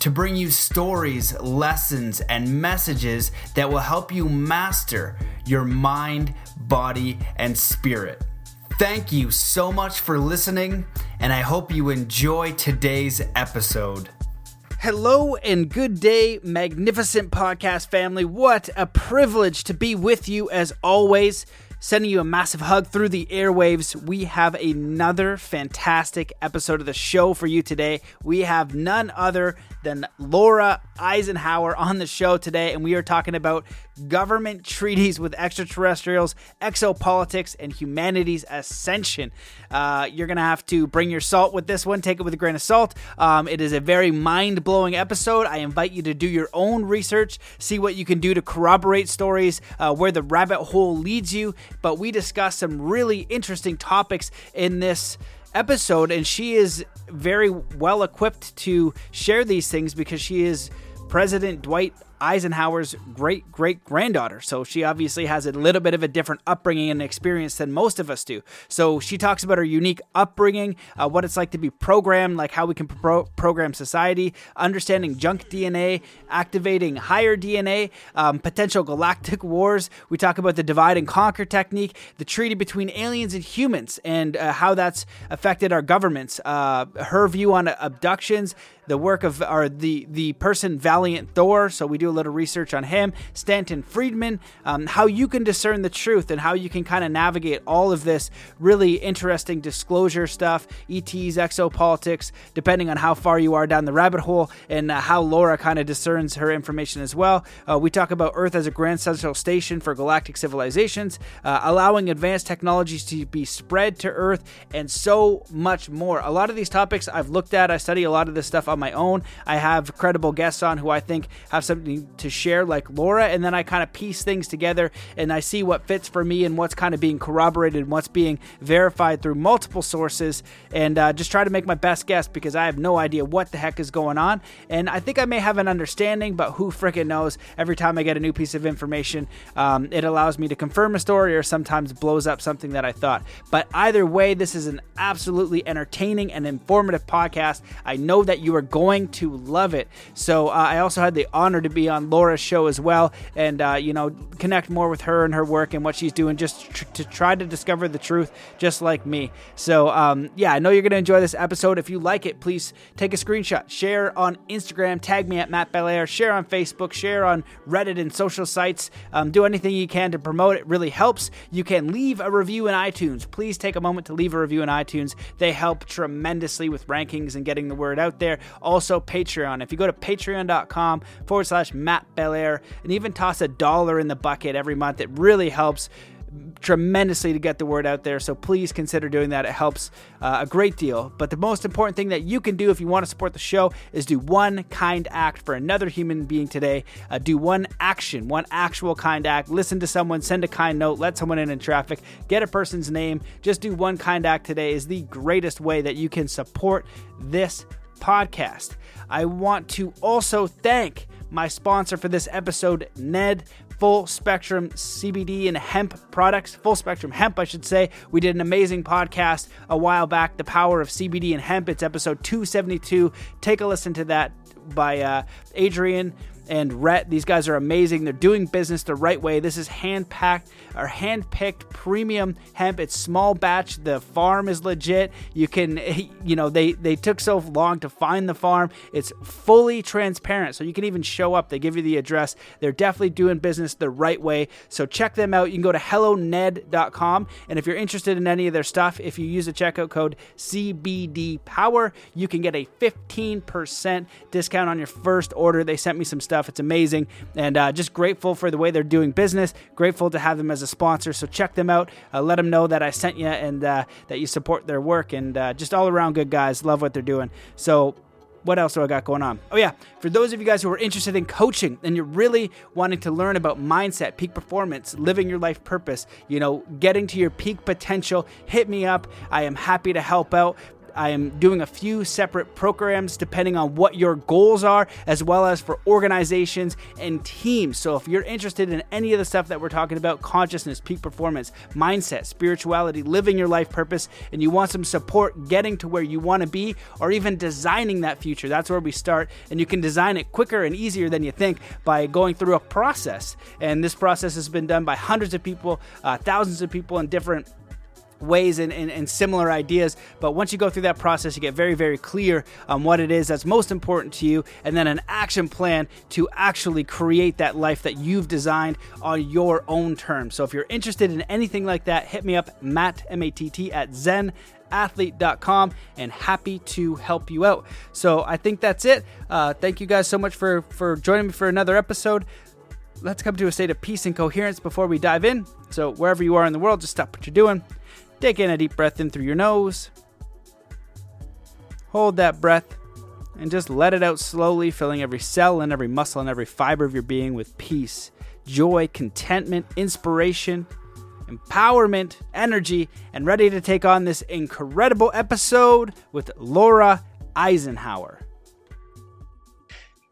to bring you stories, lessons, and messages that will help you master your mind, body, and spirit. Thank you so much for listening, and I hope you enjoy today's episode. Hello and good day, magnificent podcast family. What a privilege to be with you as always sending you a massive hug through the airwaves. We have another fantastic episode of the show for you today. We have none other than Laura Eisenhower on the show today, and we are talking about government treaties with extraterrestrials, exopolitics, and humanity's ascension. Uh, you're going to have to bring your salt with this one, take it with a grain of salt. Um, it is a very mind blowing episode. I invite you to do your own research, see what you can do to corroborate stories, uh, where the rabbit hole leads you. But we discuss some really interesting topics in this episode, and she is very well equipped to share these things because she is President Dwight Eisenhower's great great granddaughter. So she obviously has a little bit of a different upbringing and experience than most of us do. So she talks about her unique upbringing, uh, what it's like to be programmed, like how we can pro- program society, understanding junk DNA, activating higher DNA, um, potential galactic wars. We talk about the divide and conquer technique, the treaty between aliens and humans, and uh, how that's affected our governments. Uh, her view on abductions the work of or the the person Valiant Thor. So we do a little research on him, Stanton Friedman, um, how you can discern the truth and how you can kind of navigate all of this really interesting disclosure stuff, ETs, exopolitics, depending on how far you are down the rabbit hole, and uh, how Laura kind of discerns her information as well. Uh, we talk about Earth as a grand central station for galactic civilizations, uh, allowing advanced technologies to be spread to Earth, and so much more. A lot of these topics I've looked at. I study a lot of this stuff on my own. I have credible guests on who I think have something to share, like Laura, and then I kind of piece things together and I see what fits for me and what's kind of being corroborated and what's being verified through multiple sources, and uh, just try to make my best guess because I have no idea what the heck is going on. And I think I may have an understanding, but who freaking knows? Every time I get a new piece of information, um, it allows me to confirm a story or sometimes blows up something that I thought. But either way, this is an absolutely entertaining and informative podcast. I know that you are going to love it. So uh, I also had the honor to be on Laura's show as well, and uh, you know connect more with her and her work and what she's doing, just tr- to try to discover the truth, just like me. So um, yeah, I know you're to enjoy this episode. If you like it, please take a screenshot, share on Instagram, tag me at Matt Belair, share on Facebook, share on Reddit and social sites. Um, do anything you can to promote it. Really helps. You can leave a review in iTunes. Please take a moment to leave a review in iTunes. They help tremendously with rankings and getting the word out there. Also, Patreon. If you go to patreon.com forward slash Matt Belair and even toss a dollar in the bucket every month, it really helps tremendously to get the word out there. So please consider doing that. It helps uh, a great deal. But the most important thing that you can do if you want to support the show is do one kind act for another human being today. Uh, do one action, one actual kind act. Listen to someone, send a kind note, let someone in in traffic, get a person's name. Just do one kind act today is the greatest way that you can support this podcast. I want to also thank my sponsor for this episode, Ned full spectrum CBD and hemp products, full spectrum hemp, I should say. We did an amazing podcast a while back, The Power of CBD and Hemp. It's episode 272. Take a listen to that by uh, Adrian and Rhett. These guys are amazing. They're doing business the right way. This is hand packed or hand picked premium hemp. It's small batch. The farm is legit. You can, you know, they they took so long to find the farm. It's fully transparent, so you can even show up. They give you the address. They're definitely doing business the right way. So check them out. You can go to helloned.com, and if you're interested in any of their stuff, if you use the checkout code CBD Power, you can get a 15% discount on your first order. They sent me some stuff stuff. It's amazing, and uh, just grateful for the way they're doing business. Grateful to have them as a sponsor. So check them out. Uh, let them know that I sent you and uh, that you support their work, and uh, just all around good guys. Love what they're doing. So what else do I got going on? Oh, yeah. For those of you guys who are interested in coaching and you're really wanting to learn about mindset, peak performance, living your life purpose, you know, getting to your peak potential, hit me up. I am happy to help out. I am doing a few separate programs depending on what your goals are, as well as for organizations and teams. So if you're interested in any of the stuff that we're talking about consciousness, peak performance, mindset, spirituality, living your life purpose, and you want some support getting to where you want to be, or even designing that future, that's where we start. And you can design it quicker and easier than you think by going through a process. And this process has been done by hundreds of people, uh, thousands of people in different ways and, and, and, similar ideas. But once you go through that process, you get very, very clear on what it is that's most important to you, and then an action plan to actually create that life that you've designed on your own terms. So if you're interested in anything like that, hit me up, Matt, M A T T, at Zen athlete.com and happy to help you out so i think that's it uh, thank you guys so much for for joining me for another episode let's come to a state of peace and coherence before we dive in so wherever you are in the world just stop what you're doing Take in a deep breath in through your nose. Hold that breath and just let it out slowly, filling every cell and every muscle and every fiber of your being with peace, joy, contentment, inspiration, empowerment, energy, and ready to take on this incredible episode with Laura Eisenhower.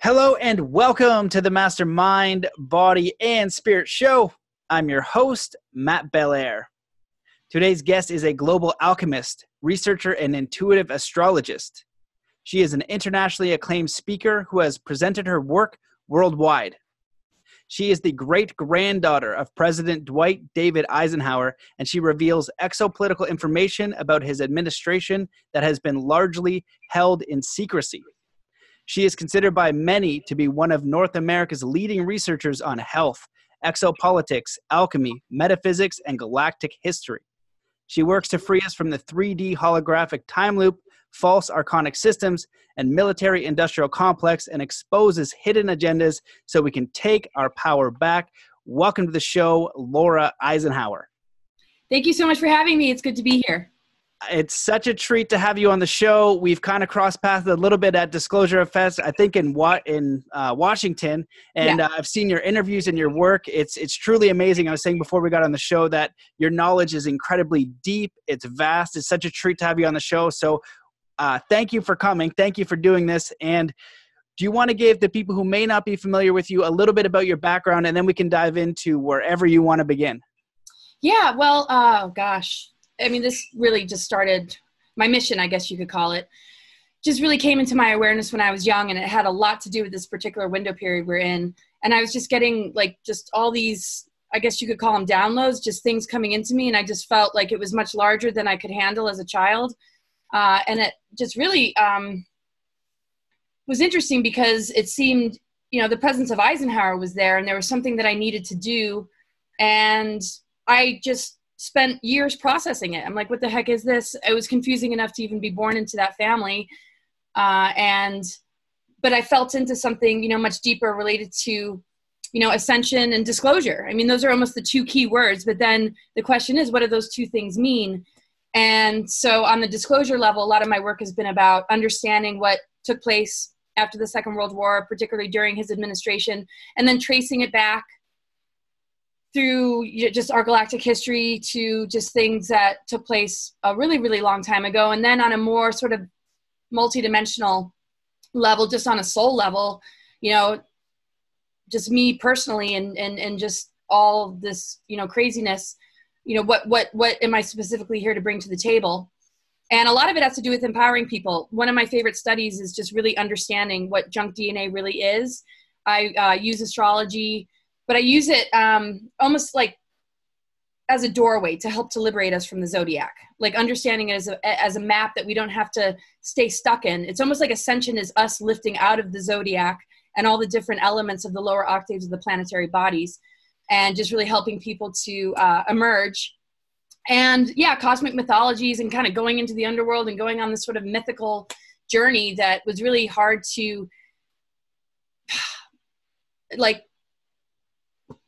Hello and welcome to the Mastermind Body and Spirit Show. I'm your host, Matt Belair. Today's guest is a global alchemist, researcher, and intuitive astrologist. She is an internationally acclaimed speaker who has presented her work worldwide. She is the great granddaughter of President Dwight David Eisenhower, and she reveals exopolitical information about his administration that has been largely held in secrecy. She is considered by many to be one of North America's leading researchers on health, exopolitics, alchemy, metaphysics, and galactic history. She works to free us from the 3D holographic time loop, false archonic systems, and military industrial complex and exposes hidden agendas so we can take our power back. Welcome to the show, Laura Eisenhower. Thank you so much for having me. It's good to be here it's such a treat to have you on the show. We've kind of crossed paths a little bit at Disclosure Fest, I think in what in uh, Washington, and yeah. uh, I've seen your interviews and your work. It's it's truly amazing. I was saying before we got on the show that your knowledge is incredibly deep. It's vast. It's such a treat to have you on the show. So, uh, thank you for coming. Thank you for doing this. And do you want to give the people who may not be familiar with you a little bit about your background, and then we can dive into wherever you want to begin? Yeah. Well, oh gosh I mean, this really just started my mission, I guess you could call it. Just really came into my awareness when I was young, and it had a lot to do with this particular window period we're in. And I was just getting like just all these, I guess you could call them downloads, just things coming into me, and I just felt like it was much larger than I could handle as a child. Uh, and it just really um, was interesting because it seemed, you know, the presence of Eisenhower was there, and there was something that I needed to do, and I just spent years processing it. I'm like, what the heck is this? It was confusing enough to even be born into that family. Uh, and, but I felt into something, you know, much deeper related to, you know, ascension and disclosure. I mean, those are almost the two key words. But then the question is, what do those two things mean? And so on the disclosure level, a lot of my work has been about understanding what took place after the Second World War, particularly during his administration, and then tracing it back through just our galactic history to just things that took place a really really long time ago and then on a more sort of multidimensional level just on a soul level you know just me personally and and and just all this you know craziness you know what what what am i specifically here to bring to the table? And a lot of it has to do with empowering people. One of my favorite studies is just really understanding what junk dna really is. I uh, use astrology but I use it um, almost like as a doorway to help to liberate us from the zodiac. Like understanding it as a, as a map that we don't have to stay stuck in. It's almost like ascension is us lifting out of the zodiac and all the different elements of the lower octaves of the planetary bodies and just really helping people to uh, emerge. And yeah cosmic mythologies and kind of going into the underworld and going on this sort of mythical journey that was really hard to like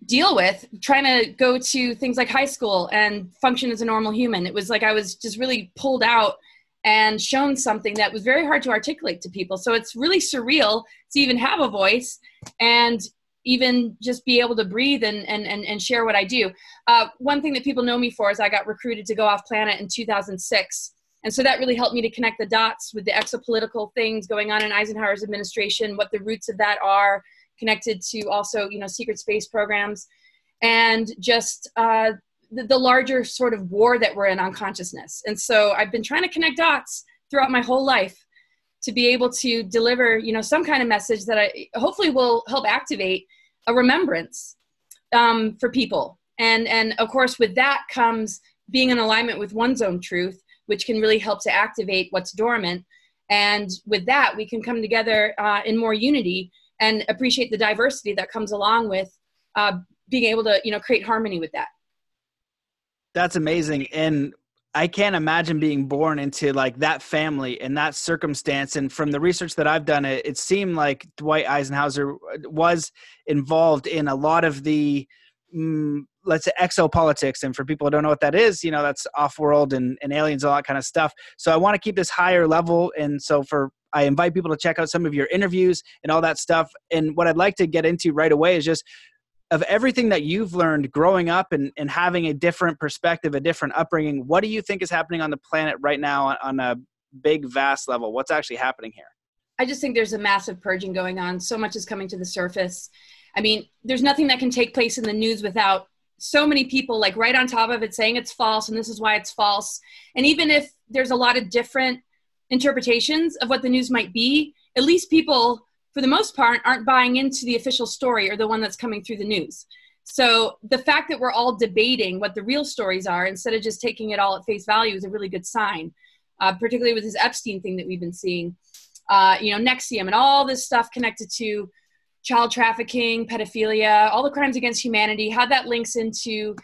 deal with trying to go to things like high school and function as a normal human. It was like I was just really pulled out and shown something that was very hard to articulate to people. So it's really surreal to even have a voice and even just be able to breathe and, and, and, and share what I do. Uh, one thing that people know me for is I got recruited to go off planet in 2006. And so that really helped me to connect the dots with the exopolitical things going on in Eisenhower's administration, what the roots of that are, connected to also, you know, secret space programs, and just uh, the, the larger sort of war that we're in on consciousness. And so I've been trying to connect dots throughout my whole life to be able to deliver, you know, some kind of message that I hopefully will help activate a remembrance um, for people. And and of course, with that comes being in alignment with one's own truth, which can really help to activate what's dormant. And with that, we can come together uh, in more unity and appreciate the diversity that comes along with uh, being able to, you know, create harmony with that. That's amazing. And I can't imagine being born into like that family and that circumstance. And from the research that I've done, it, it seemed like Dwight Eisenhower was involved in a lot of the, mm, let's say, exopolitics. And for people who don't know what that is, you know, that's off world and, and aliens, all that kind of stuff. So I want to keep this higher level. And so for I invite people to check out some of your interviews and all that stuff. And what I'd like to get into right away is just of everything that you've learned growing up and, and having a different perspective, a different upbringing, what do you think is happening on the planet right now on, on a big, vast level? What's actually happening here? I just think there's a massive purging going on. So much is coming to the surface. I mean, there's nothing that can take place in the news without so many people like right on top of it saying it's false and this is why it's false. And even if there's a lot of different interpretations of what the news might be, at least people for the most part, aren't buying into the official story or the one that's coming through the news. So the fact that we're all debating what the real stories are instead of just taking it all at face value is a really good sign, uh, particularly with this Epstein thing that we've been seeing. Uh, you know, NXIVM and all this stuff connected to child trafficking, pedophilia, all the crimes against humanity, how that links into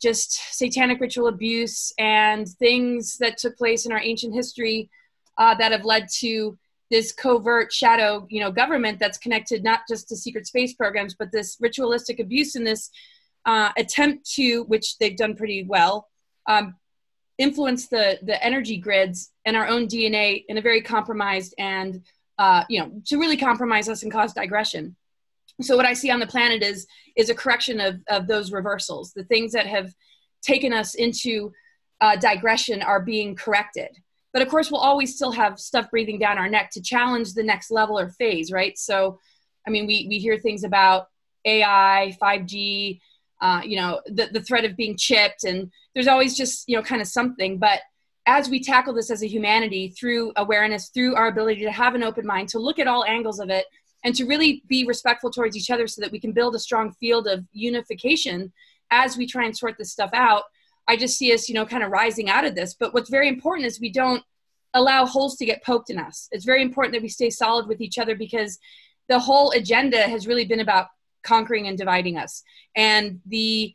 just satanic ritual abuse and things that took place in our ancient history uh, that have led to this covert shadow you know government that's connected not just to secret space programs but this ritualistic abuse and this uh, attempt to which they've done pretty well um, influence the the energy grids and our own dna in a very compromised and uh, you know to really compromise us and cause digression. So what i see on the planet is is a correction of of those reversals. The things that have taken us into uh, digression are being corrected. But of course we'll always still have stuff breathing down our neck to challenge the next level or phase right? So i mean we, we hear things about ai 5g uh, you know the, the threat of being chipped and there's always just you know kind of something. But as we tackle this as a humanity through awareness through our ability to have an open mind to look at all angles of it and to really be respectful towards each other so that we can build a strong field of unification as we try and sort this stuff out I just see us, you know, kind of rising out of this. But what's very important is we don't allow holes to get poked in us. It's very important that we stay solid with each other because the whole agenda has really been about conquering and dividing us. And the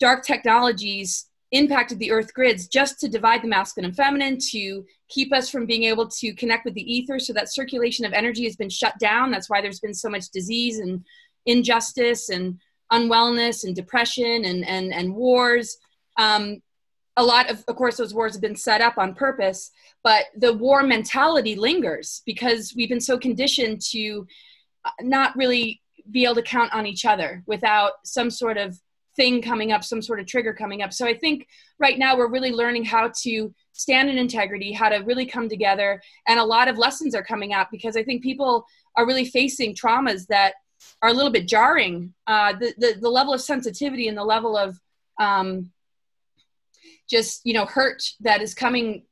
dark technologies impacted the earth grids just to divide the masculine and feminine to keep us from being able to connect with the ether. So that circulation of energy has been shut down. That's why there's been so much disease and injustice and unwellness and depression and and, and wars. Um, a lot of, of course, those wars have been set up on purpose, but the war mentality lingers because we've been so conditioned to not really be able to count on each other without some sort of thing coming up, some sort of trigger coming up. So I think right now we're really learning how to stand in integrity, how to really come together, and a lot of lessons are coming out because I think people are really facing traumas that are a little bit jarring. Uh, the, the the level of sensitivity and the level of um, just you know hurt that is coming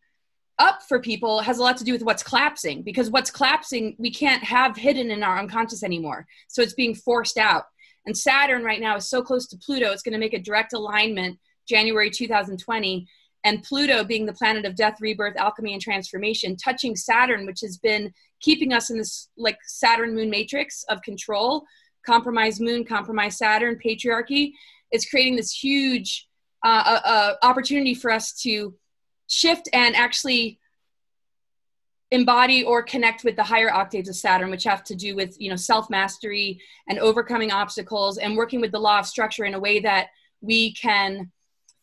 up for people has a lot to do with what's collapsing because what's collapsing we can't have hidden in our unconscious anymore so it's being forced out and saturn right now is so close to pluto it's going to make a direct alignment january 2020 and pluto being the planet of death rebirth alchemy and transformation touching saturn which has been keeping us in this like saturn moon matrix of control compromised moon compromised saturn patriarchy it's creating this huge uh, a, a opportunity for us to shift and actually embody or connect with the higher octaves of Saturn, which have to do with you know self mastery and overcoming obstacles and working with the law of structure in a way that we can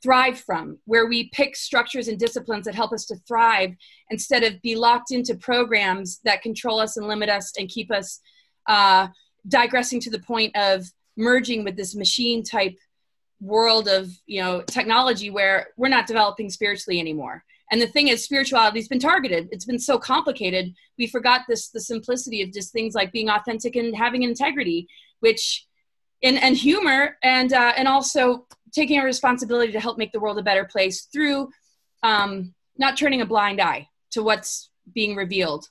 thrive from, where we pick structures and disciplines that help us to thrive instead of be locked into programs that control us and limit us and keep us uh, digressing to the point of merging with this machine type world of you know technology where we're not developing spiritually anymore and the thing is spirituality's been targeted. It's been so complicated. We forgot this the simplicity of just things like being authentic and having integrity which and, and humor and uh, and also taking a responsibility to help make the world a better place through um, not turning a blind eye to what's being revealed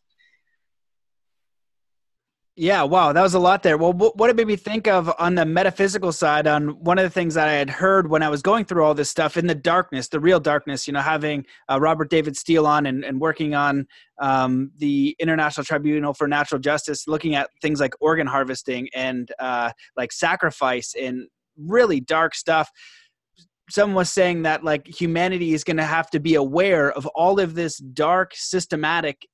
yeah, wow, that was a lot there. Well, what it made me think of on the metaphysical side, on one of the things that I had heard when I was going through all this stuff in the darkness, the real darkness, you know, having uh, Robert David Steele on and, and working on um, the International Tribunal for Natural Justice, looking at things like organ harvesting and uh, like sacrifice and really dark stuff someone was saying that like humanity is going to have to be aware of all of this dark systematic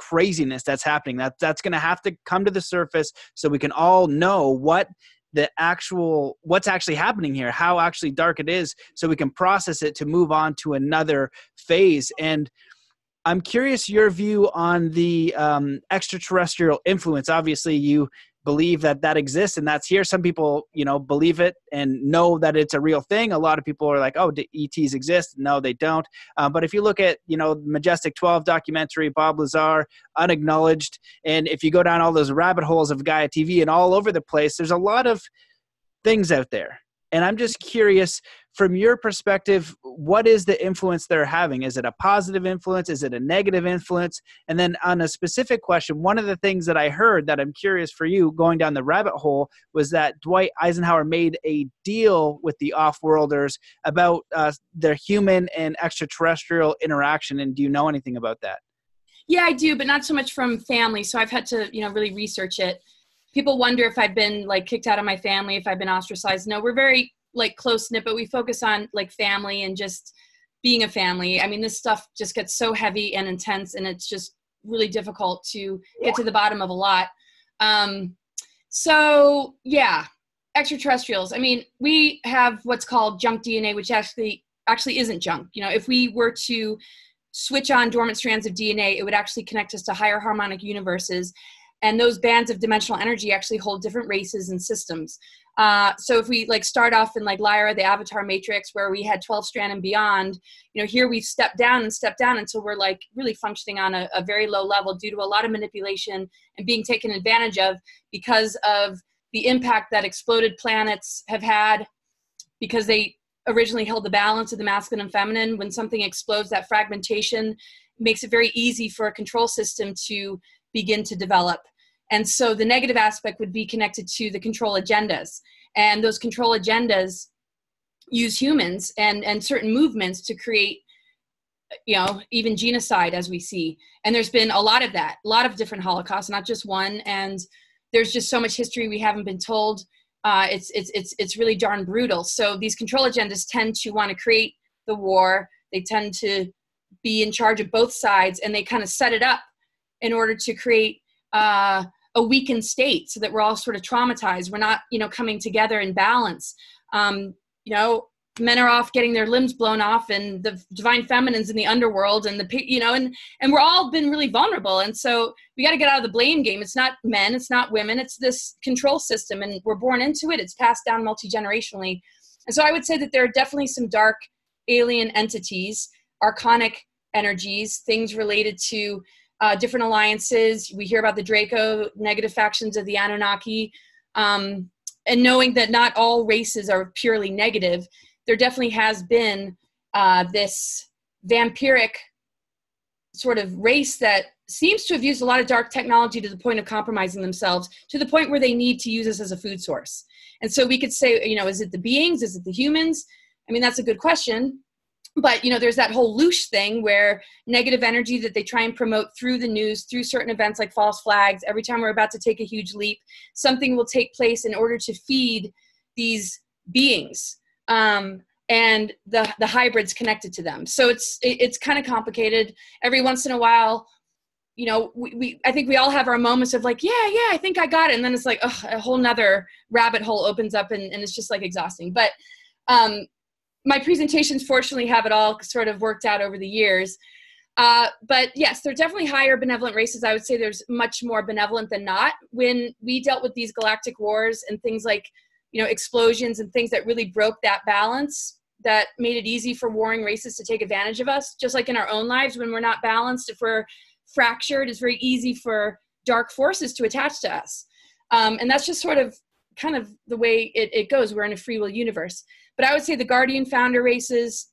craziness that's happening. That that's going to have to come to the surface so we can all know what the actual what's actually happening here, how actually dark it is, so we can process it to move on to another phase. And I'm curious your view on the um, extraterrestrial influence. Obviously, you believe that that exists and that's here. Some people you know believe it and know that it's a real thing. A lot of people are like oh do ets exist. No they don't. Uh, but if you look at you know majestic 12 documentary bob lazar unacknowledged and if you go down all those rabbit holes of gaia tv and all over the place there's a lot of things out there. And i'm just curious from your perspective, what is the influence they're having? Is it a positive influence? Is it a negative influence? And then on a specific question, one of the things that I heard that I'm curious for you going down the rabbit hole was that Dwight Eisenhower made a deal with the off-worlders about uh, their human and extraterrestrial interaction. And do you know anything about that? Yeah, I do, but not so much from family. So I've had to, you know, really research it. People wonder if I've been like kicked out of my family, if I've been ostracized. No, we're very like close knit, but we focus on like family and just being a family. I mean, this stuff just gets so heavy and intense, and it's just really difficult to get to the bottom of a lot. Um, so yeah, extraterrestrials. I mean, we have what's called junk DNA, which actually actually isn't junk. You know, if we were to switch on dormant strands of DNA, it would actually connect us to higher harmonic universes. And those bands of dimensional energy actually hold different races and systems. Uh, so if we like start off in like Lyra, the Avatar Matrix, where we had 12 strand and beyond, you know, here we've stepped down and stepped down until we're like really functioning on a, a very low level due to a lot of manipulation and being taken advantage of because of the impact that exploded planets have had because they originally held the balance of the masculine and feminine. When something explodes, that fragmentation makes it very easy for a control system to begin to develop. And so the negative aspect would be connected to the control agendas. And those control agendas use humans and, and certain movements to create, you know, even genocide as we see. And there's been a lot of that, a lot of different Holocausts, not just one. And there's just so much history we haven't been told. Uh, it's, it's, it's, it's really darn brutal. So these control agendas tend to want to create the war. They tend to be in charge of both sides and they kind of set it up in order to create uh, a weakened state so that we're all sort of traumatized. We're not you know coming together in balance. Um, you know men are off getting their limbs blown off and the divine feminines in the underworld and the you know and and we're all been really vulnerable. And so we got to get out of the blame game. It's not men it's not women it's this control system and we're born into it. It's passed down multi-generationally. And so i would say that there are definitely some dark alien entities archonic energies things related to uh, different alliances. We hear about the Draco negative factions of the Anunnaki. Um, and knowing that not all races are purely negative, there definitely has been uh, this vampiric sort of race that seems to have used a lot of dark technology to the point of compromising themselves to the point where they need to use us as a food source. And so we could say, you know, is it the beings? Is it the humans? I mean, that's a good question but you know there's that whole loosh thing where negative energy that they try and promote through the news through certain events like false flags every time we're about to take a huge leap something will take place in order to feed these beings um, and the the hybrids connected to them. So it's it, it's kind of complicated. Every once in a while you know we, we i think we all have our moments of like yeah yeah i think i got it. And then it's like ugh, a whole nother rabbit hole opens up and, and it's just like exhausting. But um my presentations fortunately have it all sort of worked out over the years. Uh, but yes, there are definitely higher benevolent races. I would say there's much more benevolent than not. When we dealt with these galactic wars and things like, you know, explosions and things that really broke that balance, that made it easy for warring races to take advantage of us. Just like in our own lives, when we're not balanced, if we're fractured, it's very easy for dark forces to attach to us. Um, and that's just sort of kind of the way it, it goes. We're in a free will universe. But I would say the Guardian founder races,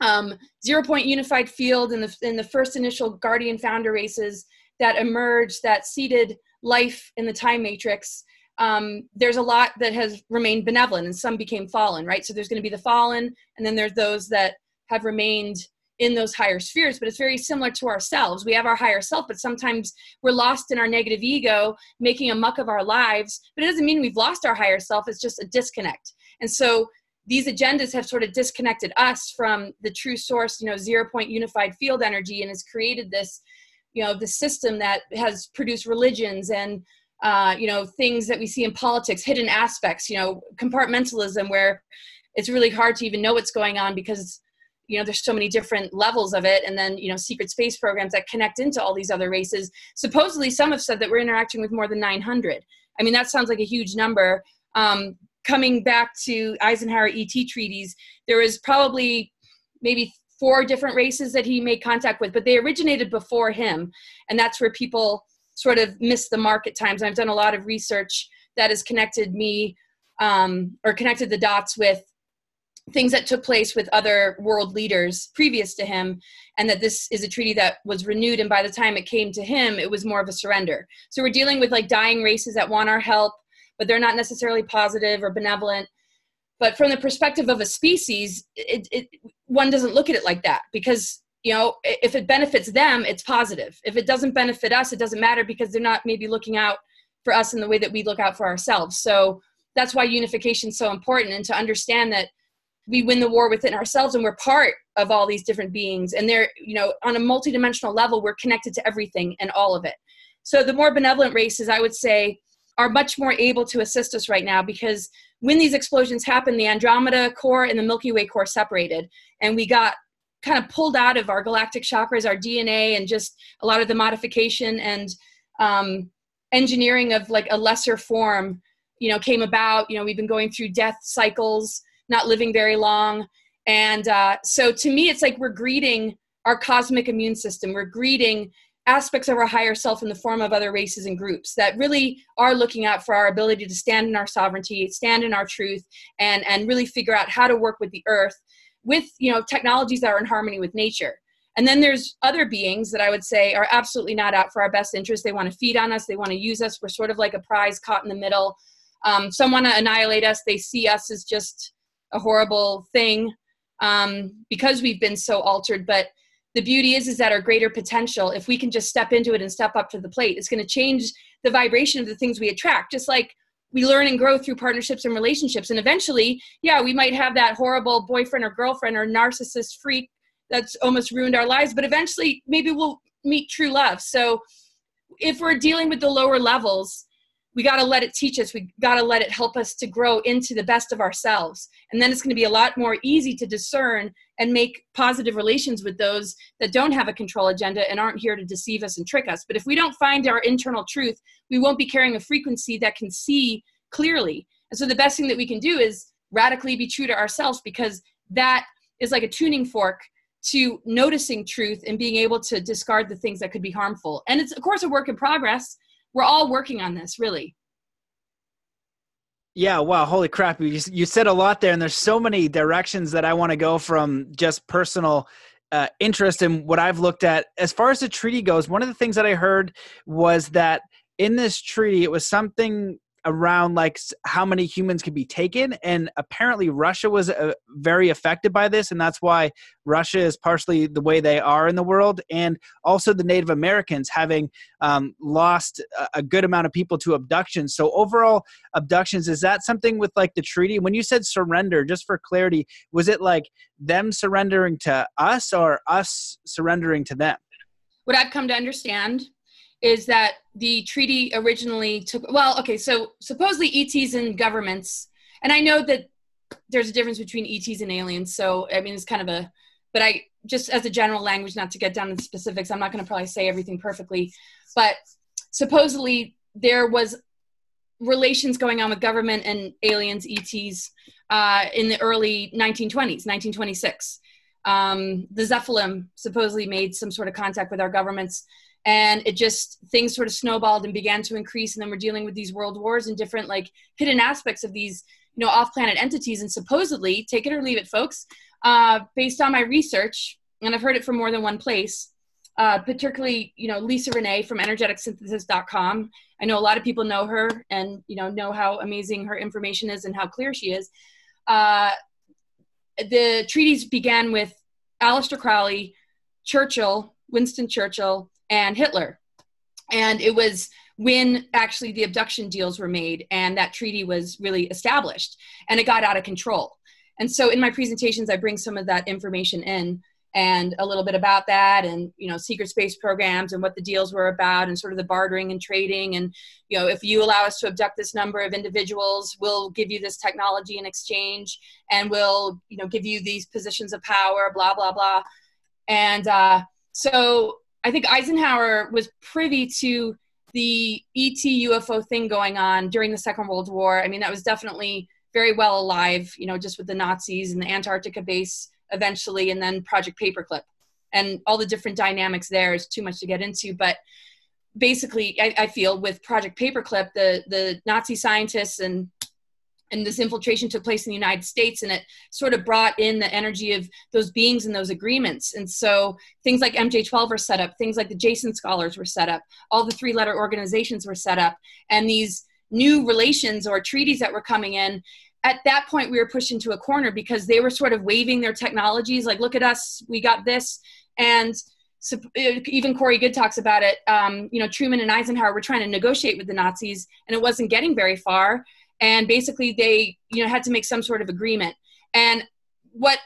um, zero point unified field in the in the first initial Guardian founder races that emerged that seeded life in the time matrix. Um, there's a lot that has remained benevolent and some became fallen, right? So there's going to be the fallen, and then there's those that have remained in those higher spheres but it's very similar to ourselves we have our higher self but sometimes we're lost in our negative ego making a muck of our lives but it doesn't mean we've lost our higher self it's just a disconnect and so these agendas have sort of disconnected us from the true source you know zero point unified field energy and has created this you know the system that has produced religions and uh, you know things that we see in politics hidden aspects you know compartmentalism where it's really hard to even know what's going on because you know there's so many different levels of it. And then you know secret space programs that connect into all these other races. Supposedly some have said that we're interacting with more than 900 i mean that sounds like a huge number. Um, coming back to eisenhower et treaties there was probably maybe four different races that he made contact with but they originated before him. And that's where people sort of miss the mark at times. I've done a lot of research that has connected me um, or connected the dots with things that took place with other world leaders previous to him and that this is a treaty that was renewed. And by the time it came to him it was more of a surrender. So we're dealing with like dying races that want our help but they're not necessarily positive or benevolent. But from the perspective of a species it, it one doesn't look at it like that because you know if it benefits them it's positive. If it doesn't benefit us it doesn't matter because they're not maybe looking out for us in the way that we look out for ourselves. So that's why unification is so important and to understand that we win the war within ourselves and we're part of all these different beings. And they're you know on a multidimensional level we're connected to everything and all of it. So the more benevolent races i would say are much more able to assist us right now because when these explosions happened the andromeda core and the milky way core separated and we got kind of pulled out of our galactic chakras our dna and just a lot of the modification and um, engineering of like a lesser form you know came about you know we've been going through death cycles not living very long. And uh, so to me, it's like we're greeting our cosmic immune system. We're greeting aspects of our higher self in the form of other races and groups that really are looking out for our ability to stand in our sovereignty, stand in our truth, and, and really figure out how to work with the earth with you know technologies that are in harmony with nature. And then there's other beings that I would say are absolutely not out for our best interest. They want to feed on us, they want to use us. We're sort of like a prize caught in the middle. Um, some want to annihilate us. They see us as just a horrible thing um, because we've been so altered. But the beauty is, is that our greater potential, if we can just step into it and step up to the plate, it's going to change the vibration of the things we attract. Just like we learn and grow through partnerships and relationships. And eventually, yeah, we might have that horrible boyfriend or girlfriend or narcissist freak that's almost ruined our lives, but eventually maybe we'll meet true love. So if we're dealing with the lower levels, we got to let it teach us we got to let it help us to grow into the best of ourselves and then it's going to be a lot more easy to discern and make positive relations with those that don't have a control agenda and aren't here to deceive us and trick us. But if we don't find our internal truth we won't be carrying a frequency that can see clearly. And so the best thing that we can do is radically be true to ourselves because that is like a tuning fork to noticing truth and being able to discard the things that could be harmful. And it's of course a work in progress. We're all working on this really yeah wow holy crap you, you said a lot there and there's so many directions that i want to go from just personal uh, interest in what i've looked at. As far as the treaty goes one of the things that i heard was that in this treaty it was something around like how many humans could be taken and apparently russia was uh, very affected by this and that's why russia is partially the way they are in the world and also the native americans having um, lost a good amount of people to abductions. So overall abductions is that something with like the treaty? When you said surrender just for clarity was it like them surrendering to us or us surrendering to them? What i've come to understand is that the treaty originally took well okay so supposedly ets and governments and i know that there's a difference between ETs and aliens. So I mean, it's kind of a, but I just as a general language, not to get down to the specifics. I'm not going to probably say everything perfectly, but supposedly there was relations going on with government and aliens, ETs, uh, in the early 1920s, 1926. Um, the Zephelium supposedly made some sort of contact with our governments, and it just things sort of snowballed and began to increase. And then we're dealing with these world wars and different like hidden aspects of these, you know, off-planet entities. And supposedly, take it or leave it, folks. Uh, based on my research, and I've heard it from more than one place, uh, particularly you know Lisa Renee from energeticsynthesis.com. I know a lot of people know her and you know know how amazing her information is and how clear she is. Uh, the treaties began with Aleister Crowley, Churchill, Winston Churchill, and Hitler, and it was when actually the abduction deals were made and that treaty was really established and it got out of control. And so in my presentations, I bring some of that information in and a little bit about that and you know secret space programs and what the deals were about and sort of the bartering and trading. And you know if you allow us to abduct this number of individuals we'll give you this technology in exchange and we'll you know give you these positions of power blah blah blah. And uh, so i think eisenhower was privy to the et ufo thing going on during the second world war i mean that was definitely very well alive you know just with the nazis and the antarctica base eventually, and then Project Paperclip. And all the different dynamics there is too much to get into. But basically, I, I feel with Project Paperclip, the, the Nazi scientists and and this infiltration took place in the United States, and it sort of brought in the energy of those beings and those agreements. And so things like MJ12 were set up, things like the Jason Scholars were set up, all the three letter organizations were set up, and these new relations or treaties that were coming in at that point we were pushed into a corner because they were sort of waving their technologies like look at us we got this and so, even Corey Goode talks about it. Um, you know, Truman and Eisenhower were trying to negotiate with the Nazis, and it wasn't getting very far. And basically, they you know had to make some sort of agreement. And what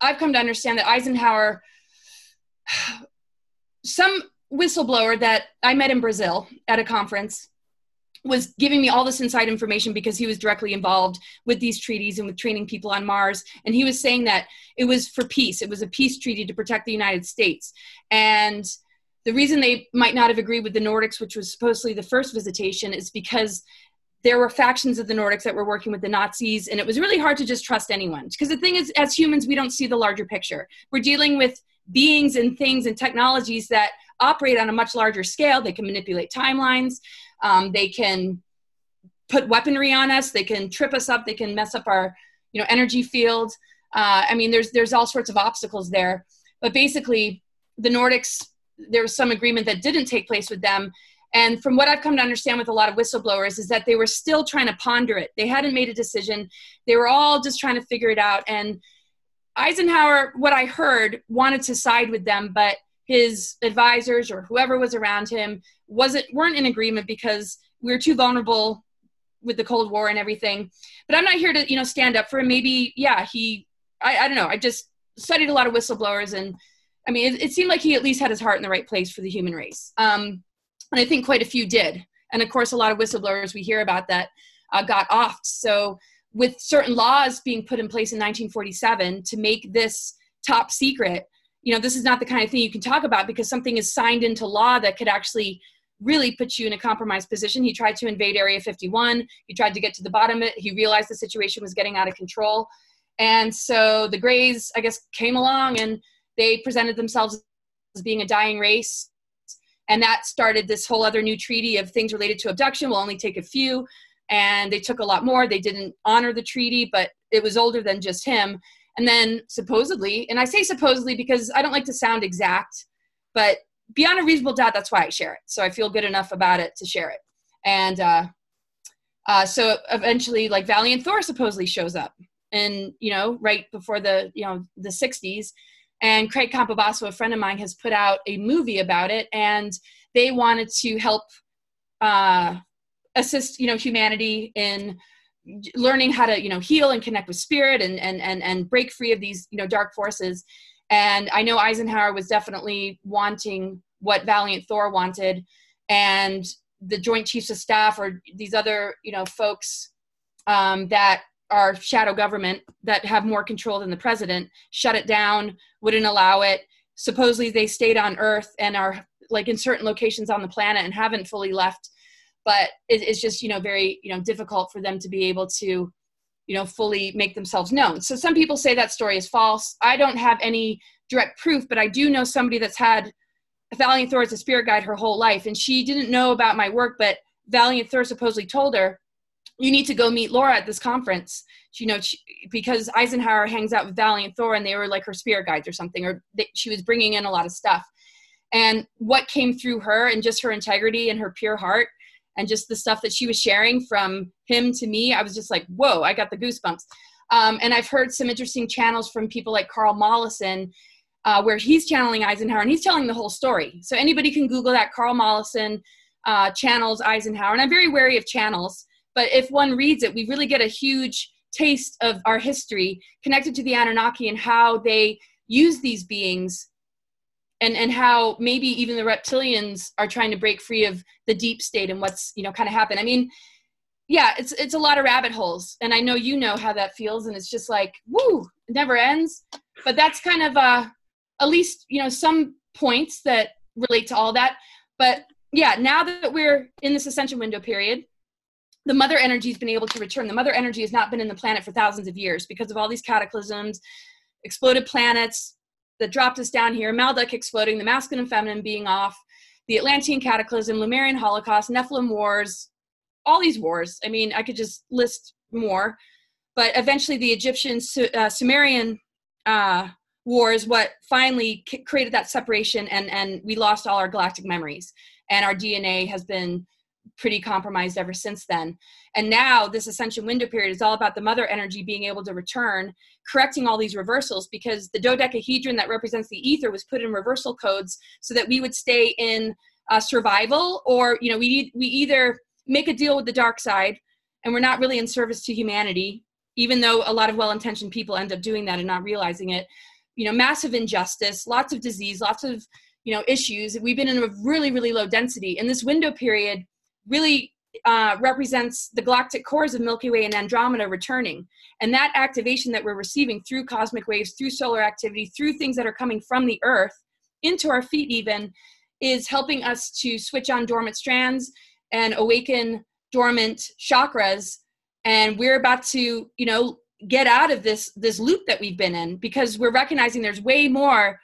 I've come to understand that Eisenhower, some whistleblower that I met in Brazil at a conference, was giving me all this inside information because he was directly involved with these treaties and with training people on Mars. And he was saying that it was for peace. It was a peace treaty to protect the United States. And the reason they might not have agreed with the Nordics, which was supposedly the first visitation, is because there were factions of the Nordics that were working with the Nazis, and it was really hard to just trust anyone. Because the thing is, as humans, we don't see the larger picture. We're dealing with beings and things and technologies that operate on a much larger scale. They can manipulate timelines. Um, they can put weaponry on us. They can trip us up. They can mess up our, you know, energy field. Uh, I mean, there's there's all sorts of obstacles there. But basically, the Nordics, there was some agreement that didn't take place with them. And from what I've come to understand with a lot of whistleblowers is that they were still trying to ponder it. They hadn't made a decision. They were all just trying to figure it out. And Eisenhower, what I heard, wanted to side with them, but his advisors or whoever was around him wasn't weren't in agreement because we were too vulnerable with the Cold War and everything. But I'm not here to you know stand up for him. Maybe yeah, he I, I don't know. I just studied a lot of whistleblowers and I mean it, it, seemed like he at least had his heart in the right place for the human race. Um, and I think quite a few did. And of course, a lot of whistleblowers we hear about that uh, got off. So with certain laws being put in place in 1947 to make this top secret you know this is not the kind of thing you can talk about because something is signed into law that could actually really put you in a compromised position. He tried to invade area 51 he tried to get to the bottom of it. He realized the situation was getting out of control. And so the grays i guess came along and they presented themselves as being a dying race and that started this whole other new treaty of things related to abduction will only take a few and they took a lot more they didn't honor the treaty but it was older than just him and then supposedly, and I say supposedly because I don't like to sound exact, but beyond a reasonable doubt, that's why I share it. So I feel good enough about it to share it. And uh, uh, so eventually, like Valiant Thor supposedly shows up, and you know, right before the you know the '60s, and Craig Campobasso, a friend of mine, has put out a movie about it, and they wanted to help uh, assist you know humanity in learning how to you know heal and connect with spirit and and and and break free of these you know dark forces. And i know eisenhower was definitely wanting what valiant thor wanted and the joint chiefs of staff or these other you know folks um, that our shadow government that have more control than the president shut it down, wouldn't allow it. Supposedly they stayed on Earth and are like in certain locations on the planet and haven't fully left. But it, it's just you know very you know difficult for them to be able to you know fully make themselves known. So some people say that story is false. I don't have any direct proof, but I do know somebody that's had Valiant Thor as a spirit guide her whole life, and she didn't know about my work, but Valiant Thor supposedly told her, "You need to go meet Laura at this conference." You know, she, because Eisenhower hangs out with Valiant Thor, and they were like her spirit guides or something, or they, she was bringing in a lot of stuff. And what came through her, and just her integrity and her pure heart, and just the stuff that she was sharing from him to me, I was just like, "Whoa!" I got the goosebumps. Um, and I've heard some interesting channels from people like Carl Mollison uh, where he's channeling Eisenhower and he's telling the whole story. So anybody can Google that Carl Mollison uh, channels Eisenhower. And I'm very wary of channels, but if one reads it, we really get a huge taste of our history connected to the Anunnaki and how they use these beings and and how maybe even the reptilians are trying to break free of the deep state and what's you know kind of happened. I mean yeah it's it's a lot of rabbit holes. And i know you know how that feels and it's just like woo it never ends. But that's kind of uh at least you know some points that relate to all that. But yeah now that we're in this ascension window period the mother energy has been able to return. The mother energy has not been in the planet for thousands of years because of all these cataclysms exploded planets that dropped us down here maldek exploding the masculine and feminine being off the atlantean cataclysm lemurian holocaust nephilim wars all these wars. I mean i could just list more. But eventually the egyptian uh, sumerian uh, war is what finally created that separation and and we lost all our galactic memories. And our dna has been pretty compromised ever since then. And now this ascension window period is all about the mother energy being able to return correcting all these reversals because the dodecahedron that represents the ether was put in reversal codes so that we would stay in uh, survival or you know we we either make a deal with the dark side and we're not really in service to humanity even though a lot of well-intentioned people end up doing that and not realizing it. You know massive injustice lots of disease lots of you know issues. We've been in a really really low density. In this window period really uh, represents the galactic cores of milky way and andromeda returning. And that activation that we're receiving through cosmic waves through solar activity through things that are coming from the earth into our feet even is helping us to switch on dormant strands and awaken dormant chakras. And we're about to you know get out of this this loop that we've been in because we're recognizing there's way more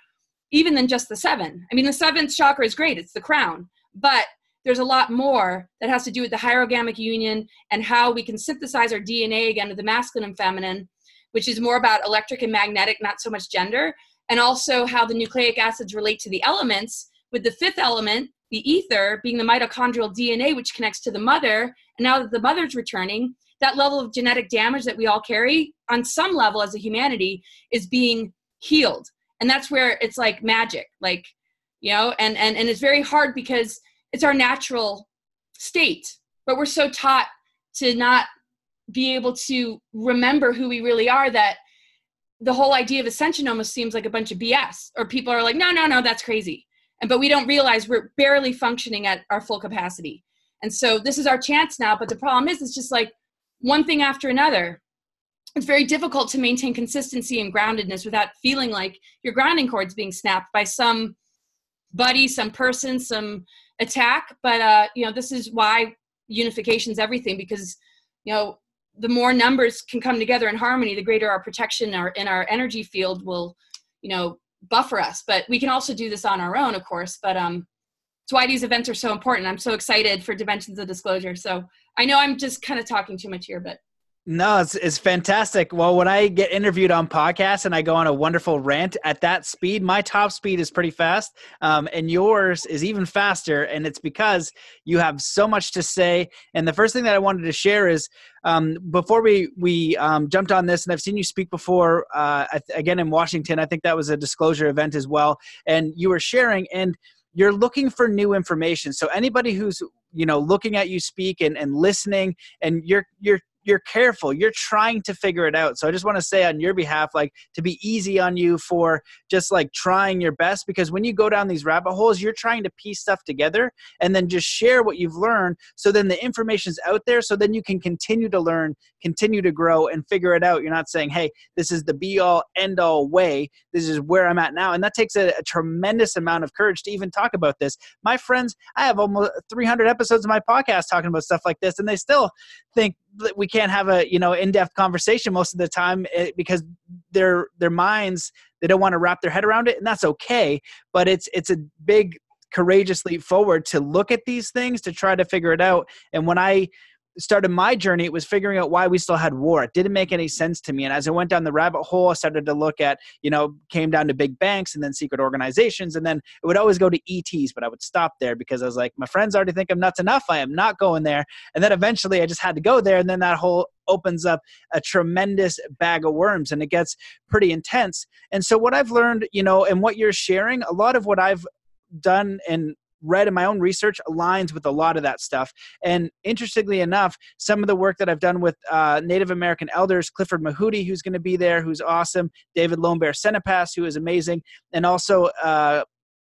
even than just the seven. I mean the seventh chakra is great. It's the crown. But there's a lot more that has to do with the hierogamic union and how we can synthesize our dna again to the masculine and feminine which is more about electric and magnetic not so much gender and also how the nucleic acids relate to the elements with the fifth element the ether being the mitochondrial dna which connects to the mother. And now that the mother's returning that level of genetic damage that we all carry on some level as a humanity is being healed. And that's where it's like magic like you know and and and it's very hard because it's our natural state but we're so taught to not be able to remember who we really are that the whole idea of ascension almost seems like a bunch of bs or people are like no no no that's crazy. And but we don't realize we're barely functioning at our full capacity. And so this is our chance now but the problem is it's just like one thing after another. It's very difficult to maintain consistency and groundedness without feeling like your grounding cord's being snapped by some buddy some person some attack. But uh you know this is why unification is everything because you know the more numbers can come together in harmony the greater our protection our in our energy field will you know buffer us. But we can also do this on our own of course. But um it's why these events are so important. I'm so excited for dimensions of disclosure. So I know I'm just kind of talking too much here, but no, it's, it's fantastic. Well, when I get interviewed on podcasts and I go on a wonderful rant at that speed, my top speed is pretty fast, um, and yours is even faster. And it's because you have so much to say. And the first thing that I wanted to share is um, before we we um, jumped on this, and I've seen you speak before uh, again in Washington. I think that was a disclosure event as well, and you were sharing and you're looking for new information so anybody who's you know looking at you speak and, and listening and you're you're you're careful. You're trying to figure it out. So i just want to say on your behalf like to be easy on you for just like trying your best because when you go down these rabbit holes you're trying to piece stuff together and then just share what you've learned so then the information's out there so then you can continue to learn continue to grow and figure it out. You're not saying hey this is the be all end all way. This is where i'm at now. And that takes a, a tremendous amount of courage to even talk about this. My friends i have almost 300 episodes of my podcast talking about stuff like this and they still think we can't have a you know in-depth conversation most of the time eh, because their their minds they don't want to wrap their head around it and that's okay but it's it's a big courageous leap forward to look at these things to try to figure it out and when i started my journey, it was figuring out why we still had war. It didn't make any sense to me. And as I went down the rabbit hole, I started to look at, you know, came down to big banks and then secret organizations. And then it would always go to ETs, but I would stop there because I was like, my friends already think I'm nuts enough. I am not going there. And then eventually I just had to go there. And then that whole opens up a tremendous bag of worms and it gets pretty intense. And so what I've learned, you know, and what you're sharing, a lot of what I've done and read in my own research aligns with a lot of that stuff. And interestingly enough, some of the work that I've done with uh, Native American elders, Clifford Mahooty, who's going to be there, who's awesome, David Lone Bear Senepas, who is amazing, and also uh,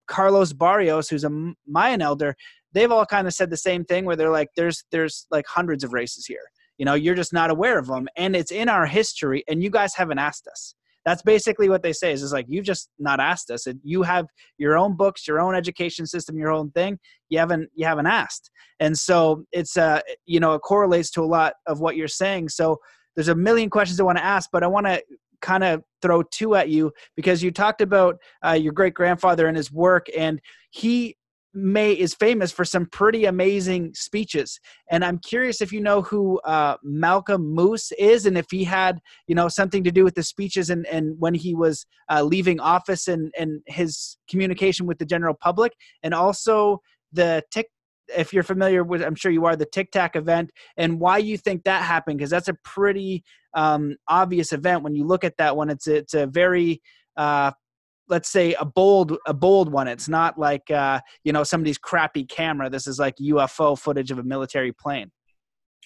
Carlos Barrios, who's a Mayan elder, they've all kind of said the same thing where they're like, there's there's like hundreds of races here. You know, you're just not aware of them, and it's in our history, and you guys haven't asked us that's basically what they say is, is like you've just not asked us. And you have your own books your own education system your own thing. You haven't you haven't asked. And so it's uh you know it correlates to a lot of what you're saying. So there's a million questions i want to ask but i want to kind of throw two at you because you talked about uh, your great grandfather and his work. And he May is famous for some pretty amazing speeches, and I'm curious if you know who uh, Malcolm Moos is, and if he had you know something to do with the speeches and, and when he was uh, leaving office and and his communication with the general public, and also the tick. If you're familiar with, I'm sure you are, the Tic Tac event, and why you think that happened, because that's a pretty um, obvious event when you look at that one. It's a, it's a very uh, let's say a bold a bold one. It's not like uh, you know somebody's crappy camera. This is like ufo footage of a military plane.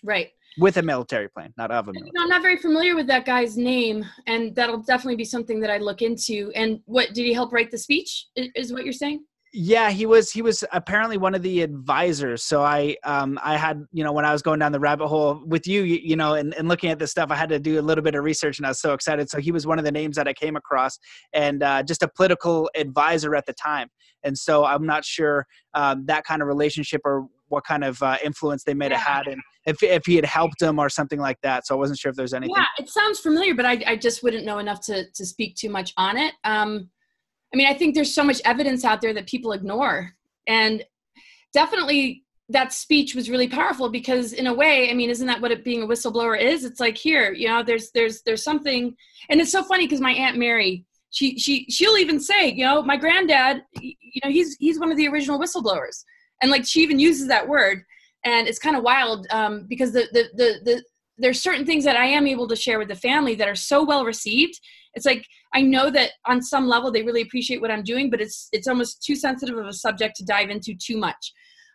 Right. With a military plane not of a military. i'm not very familiar with that guy's name and that'll definitely be something that i look into. And what did he help write the speech is what you're saying yeah he was he was apparently one of the advisors. So i um i had you know when i was going down the rabbit hole with you you, you know and, and looking at this stuff i had to do a little bit of research and i was so excited. So he was one of the names that i came across and uh, just a political advisor at the time. And so i'm not sure um, that kind of relationship or what kind of uh, influence they may have had and if, if he had helped them or something like that. So i wasn't sure if there's anything yeah it sounds familiar but i, I just wouldn't know enough to, to speak too much on it. Um, I mean, I think there's so much evidence out there that people ignore. And definitely that speech was really powerful because in a way, I mean, isn't that what it being a whistleblower is? It's like here, you know, there's there's there's something and it's so funny because my Aunt Mary, she she she'll even say, you know, my granddad, you know, he's he's one of the original whistleblowers. And like she even uses that word. And it's kind of wild um, because the, the the the there's certain things that I am able to share with the family that are so well received it's like i know that on some level they really appreciate what i'm doing but it's it's almost too sensitive of a subject to dive into too much.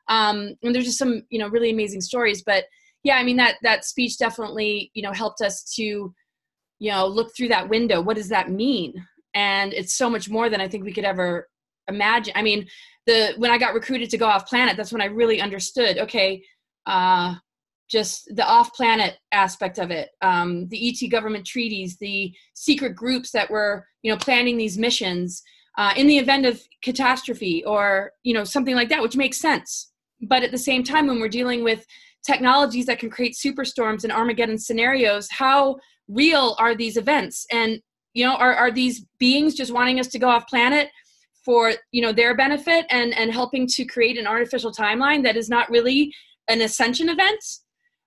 Um, and there's just some you know really amazing stories but yeah i mean that that speech definitely you know helped us to you know look through that window. What does that mean? And it's so much more than i think we could ever imagine. I mean the when i got recruited to go off planet that's when i really understood okay uh just the off-planet aspect of it um, the et government treaties the secret groups that were you know planning these missions uh, in the event of catastrophe or you know something like that which makes sense. But at the same time when we're dealing with technologies that can create superstorms and armageddon scenarios how real are these events? And you know are, are these beings just wanting us to go off planet for you know their benefit and and helping to create an artificial timeline that is not really an ascension event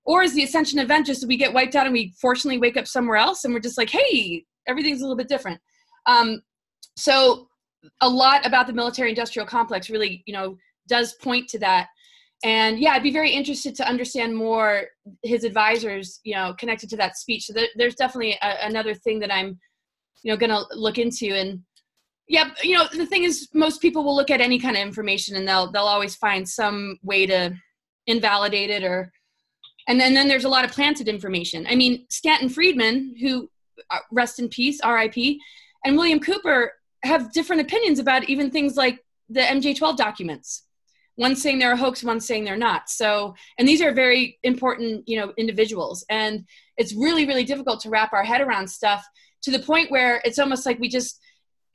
or is the ascension event just we get wiped out and we fortunately wake up somewhere else and we're just like hey everything's a little bit different. Um, so a lot about the military industrial complex really you know does point to that. And yeah i'd be very interested to understand more his advisors you know connected to that speech. So there, there's definitely a, another thing that i'm you know gonna look into. And yeah you know the thing is most people will look at any kind of information and they'll they'll always find some way to invalidate it or and then, then there's a lot of planted information. I mean, Stanton Friedman, who uh, rest in peace, R.I.P., and William Cooper have different opinions about even things like the MJ12 documents. One saying they're a hoax, one saying they're not. So, and these are very important, you know, individuals, and it's really, really difficult to wrap our head around stuff to the point where it's almost like we just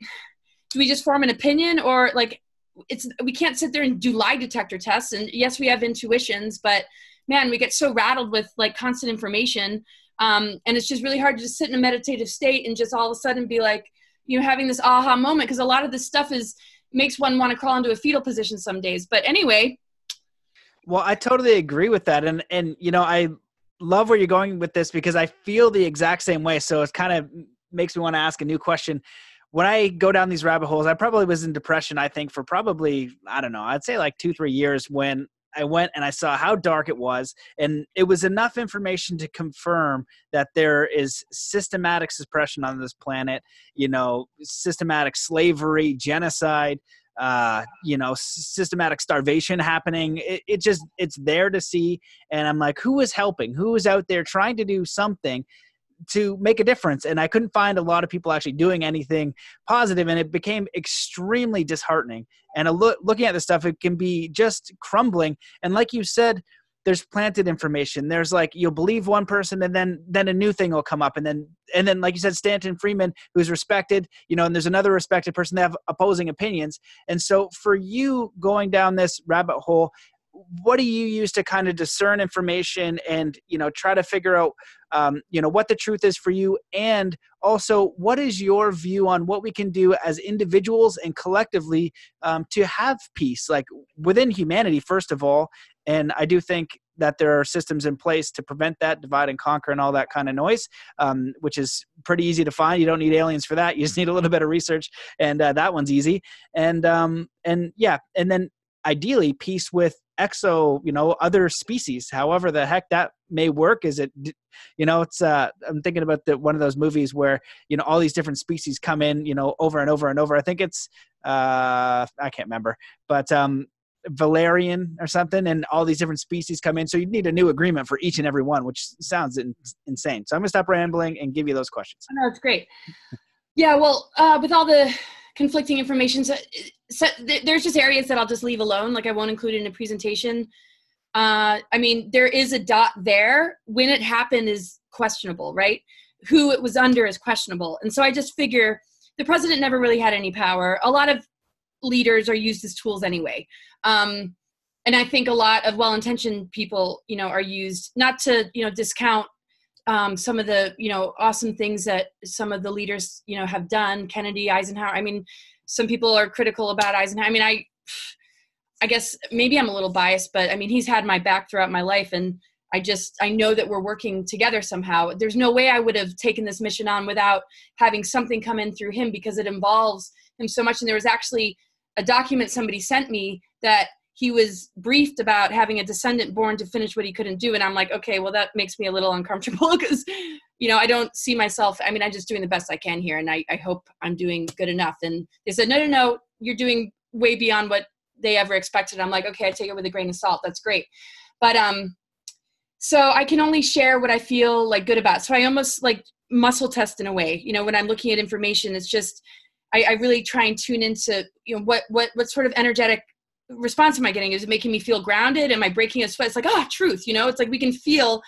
do we just form an opinion or like it's we can't sit there and do lie detector tests and yes we have intuitions but man we get so rattled with like constant information um, and it's just really hard to just sit in a meditative state and just all of a sudden be like you know having this aha moment because a lot of this stuff is makes one want to crawl into a fetal position some days. But anyway. Well i totally agree with that and and you know i love where you're going with this because i feel the exact same way so it kind of makes me want to ask a new question. When I go down these rabbit holes, I probably was in depression, I think, for probably, I don't know, I'd say like two, three years when I went and I saw how dark it was, and it was enough information to confirm that there is systematic suppression on this planet. You know, systematic slavery, genocide. Uh, you know, systematic starvation happening. It, it just it's there to see, and I'm like, who is helping? Who is out there trying to do something? To make a difference and i couldn't find a lot of people actually doing anything positive and it became extremely disheartening. And look, looking at this stuff it can be just crumbling. And like you said there's planted information. There's like you'll believe one person and then then a new thing will come up. And then and then like you said stanton Friedman, who's respected you know and there's another respected person that have opposing opinions. And so for you going down this rabbit hole what do you use to kind of discern information and you know try to figure out um, you know what the truth is for you? And also what is your view on what we can do as individuals and collectively um, to have peace like within humanity first of all? And i do think that there are systems in place to prevent that divide and conquer and all that kind of noise um, which is pretty easy to find. You don't need aliens for that. You just need a little bit of research and uh, that one's easy. And um, and yeah and then ideally peace with exo you know other species however the heck that may work is it you know it's uh i'm thinking about the one of those movies where you know all these different species come in you know over and over and over. I think it's uh i can't remember but um valerian or something and all these different species come in. So you need a new agreement for each and every one which sounds in, insane. So i'm gonna stop rambling and give you those questions. No it's great. Yeah well uh with all the conflicting information. So, so th- there's just areas that I'll just leave alone. Like I won't include in a presentation. Uh, I mean, there is a dot there. When it happened is questionable, right? Who it was under is questionable. And so I just figure the president never really had any power. A lot of leaders are used as tools anyway. Um, and I think a lot of well-intentioned people, you know, are used not to, you know, discount um, some of the you know awesome things that some of the leaders you know have done kennedy eisenhower. I mean some people are critical about eisenhower. I mean i i guess maybe i'm a little biased but i mean he's had my back throughout my life and i just i know that we're working together somehow. There's no way i would have taken this mission on without having something come in through him because it involves him so much. And there was actually a document somebody sent me that he was briefed about having a descendant born to finish what he couldn't do. And i'm like okay well that makes me a little uncomfortable because you know i don't see myself i mean i'm just doing the best i can here and I, I hope i'm doing good enough. And they said no no no you're doing way beyond what they ever expected. I'm like okay i take it with a grain of salt. That's great. But um so i can only share what i feel like good about. So i almost like muscle test in a way you know when i'm looking at information it's just I, I really try and tune into you know what what what sort of energetic response am I getting? Is it making me feel grounded? Am I breaking a sweat? It's like, ah, oh, truth, you know, it's like we can feel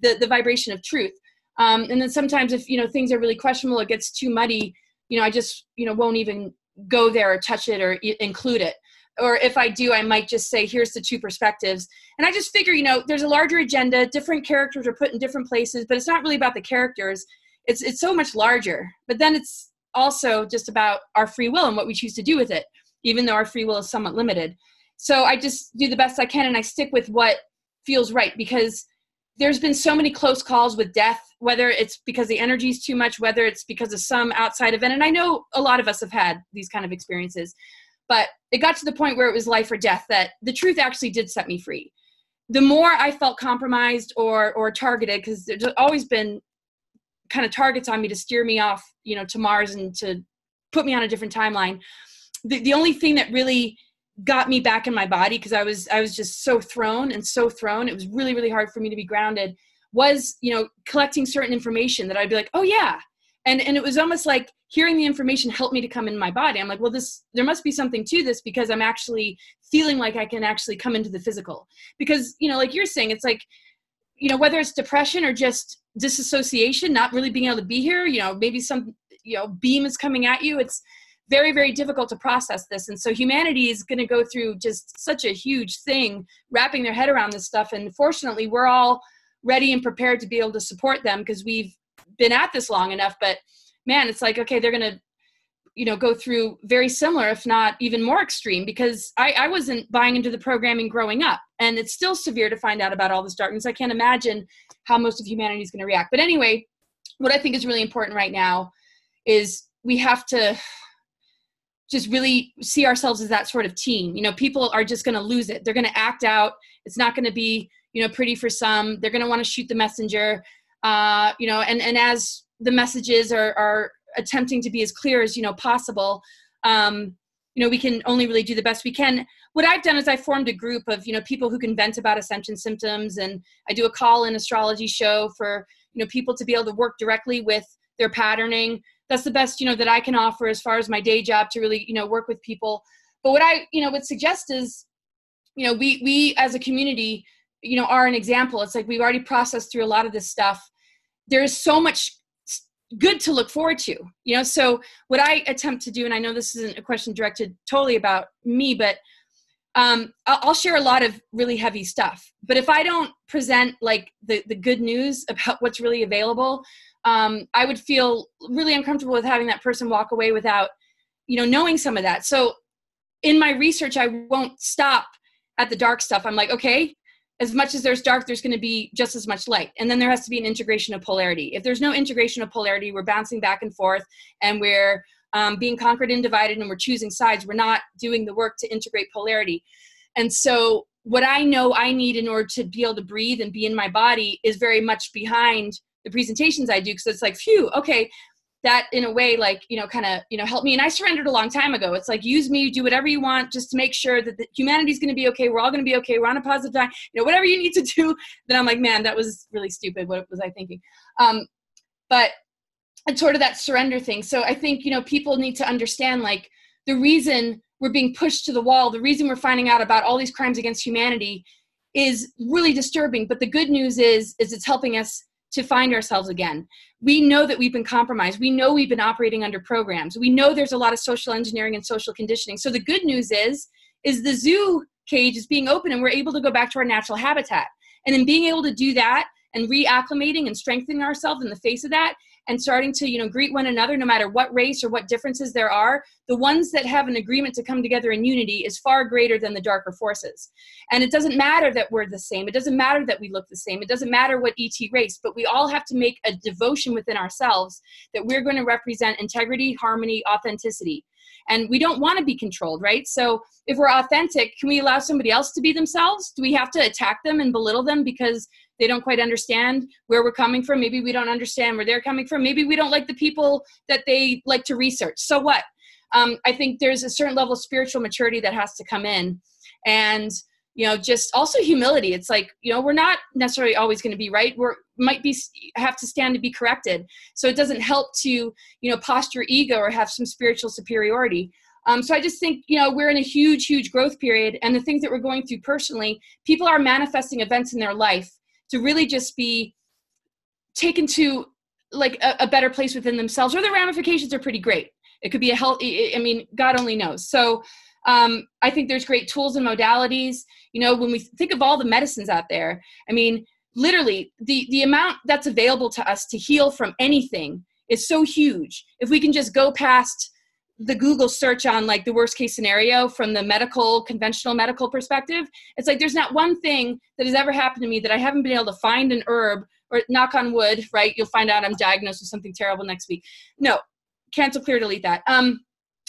the, the vibration of truth. Um, and then sometimes if, you know, things are really questionable, it gets too muddy, you know, I just, you know, won't even go there or touch it or I- include it. Or if I do, I might just say, here's the two perspectives. And I just figure, you know, there's a larger agenda. Different characters are put in different places, but it's not really about the characters. It's, it's so much larger. But then it's also just about our free will and what we choose to do with it even though our free will is somewhat limited. So I just do the best I can and I stick with what feels right because there's been so many close calls with death, whether it's because the energy is too much, whether it's because of some outside event. And I know a lot of us have had these kind of experiences, but it got to the point where it was life or death that the truth actually did set me free. The more I felt compromised or or targeted, because there's always been kind of targets on me to steer me off, you know, to Mars and to put me on a different timeline the, the only thing that really got me back in my body because I was I was just so thrown and so thrown. It was really really hard for me to be grounded. Was you know collecting certain information that I'd be like, oh yeah, and and it was almost like hearing the information helped me to come in my body. I'm like, well, this there must be something to this because I'm actually feeling like I can actually come into the physical. Because you know, like you're saying, it's like you know whether it's depression or just disassociation, not really being able to be here. You know, maybe some you know beam is coming at you. It's very very difficult to process this. And so humanity is going to go through just such a huge thing wrapping their head around this stuff. And fortunately we're all ready and prepared to be able to support them because we've been at this long enough. But man it's like okay they're going to you know go through very similar if not even more extreme because I, I wasn't buying into the programming growing up. And it's still severe to find out about all this darkness. I can't imagine how most of humanity is going to react. But anyway what i think is really important right now is we have to just really see ourselves as that sort of team. You know, people are just going to lose it. They're going to act out. It's not going to be, you know, pretty for some. They're going to want to shoot the messenger. Uh, you know, and and as the messages are are attempting to be as clear as you know possible, um, you know, we can only really do the best we can. What I've done is I formed a group of you know people who can vent about ascension symptoms, and I do a call-in astrology show for you know people to be able to work directly with their patterning that's the best you know that i can offer as far as my day job to really you know work with people. But what i you know would suggest is you know we we as a community you know are an example. It's like we've already processed through a lot of this stuff. There's so much good to look forward to you know? So what i attempt to do and i know this isn't a question directed totally about me but um, I'll share a lot of really heavy stuff. But if I don't present like the, the good news about what's really available, um, I would feel really uncomfortable with having that person walk away without, you know, knowing some of that. So in my research, I won't stop at the dark stuff. I'm like, okay, as much as there's dark, there's going to be just as much light. And then there has to be an integration of polarity. If there's no integration of polarity, we're bouncing back and forth and we're um, being conquered and divided and we're choosing sides. We're not doing the work to integrate polarity. And so, what I know I need in order to be able to breathe and be in my body is very much behind the presentations I do because it's like, phew, okay, that in a way like you know kind of you know help me and i surrendered a long time ago. It's like use me do whatever you want just to make sure that the humanity's going to be okay we're all going to be okay we're on a positive time you know whatever you need to do. Then i'm like man that was really stupid what was i thinking. Um but it's sort of that surrender thing. So i think you know people need to understand like the reason we're being pushed to the wall the reason we're finding out about all these crimes against humanity is really disturbing. But the good news is is it's helping us to find ourselves again. We know that we've been compromised. We know we've been operating under programs. We know there's a lot of social engineering and social conditioning. So the good news is is the zoo cage is being open and we're able to go back to our natural habitat. And in being able to do that and reacclimating and strengthening ourselves in the face of that and starting to you know greet one another no matter what race or what differences there are the ones that have an agreement to come together in unity is far greater than the darker forces. And it doesn't matter that we're the same. It doesn't matter that we look the same. It doesn't matter what et race but we all have to make a devotion within ourselves that we're going to represent integrity harmony authenticity. And we don't want to be controlled right? So if we're authentic can we allow somebody else to be themselves? Do we have to attack them and belittle them because they don't quite understand where we're coming from. Maybe we don't understand where they're coming from. Maybe we don't like the people that they like to research. So what? Um, i think there's a certain level of spiritual maturity that has to come in. And you know just also humility. It's like you know we're not necessarily always going to be right. We're might be have to stand to be corrected. So it doesn't help to you know posture ego or have some spiritual superiority. Um, so I just think, you know, we're in a huge, huge growth period. And the things that we're going through personally, people are manifesting events in their life to really just be taken to like a, a better place within themselves or the ramifications are pretty great. It could be a healthy i mean god only knows. So um, i think there's great tools and modalities. You know when we think of all the medicines out there i mean literally the the amount that's available to us to heal from anything is so huge. If we can just go past the Google search on like the worst case scenario from the medical, conventional medical perspective, it's like there's not one thing that has ever happened to me that I haven't been able to find an herb or knock on wood, right? You'll find out I'm diagnosed with something terrible next week. No, cancel, clear, delete that. Um,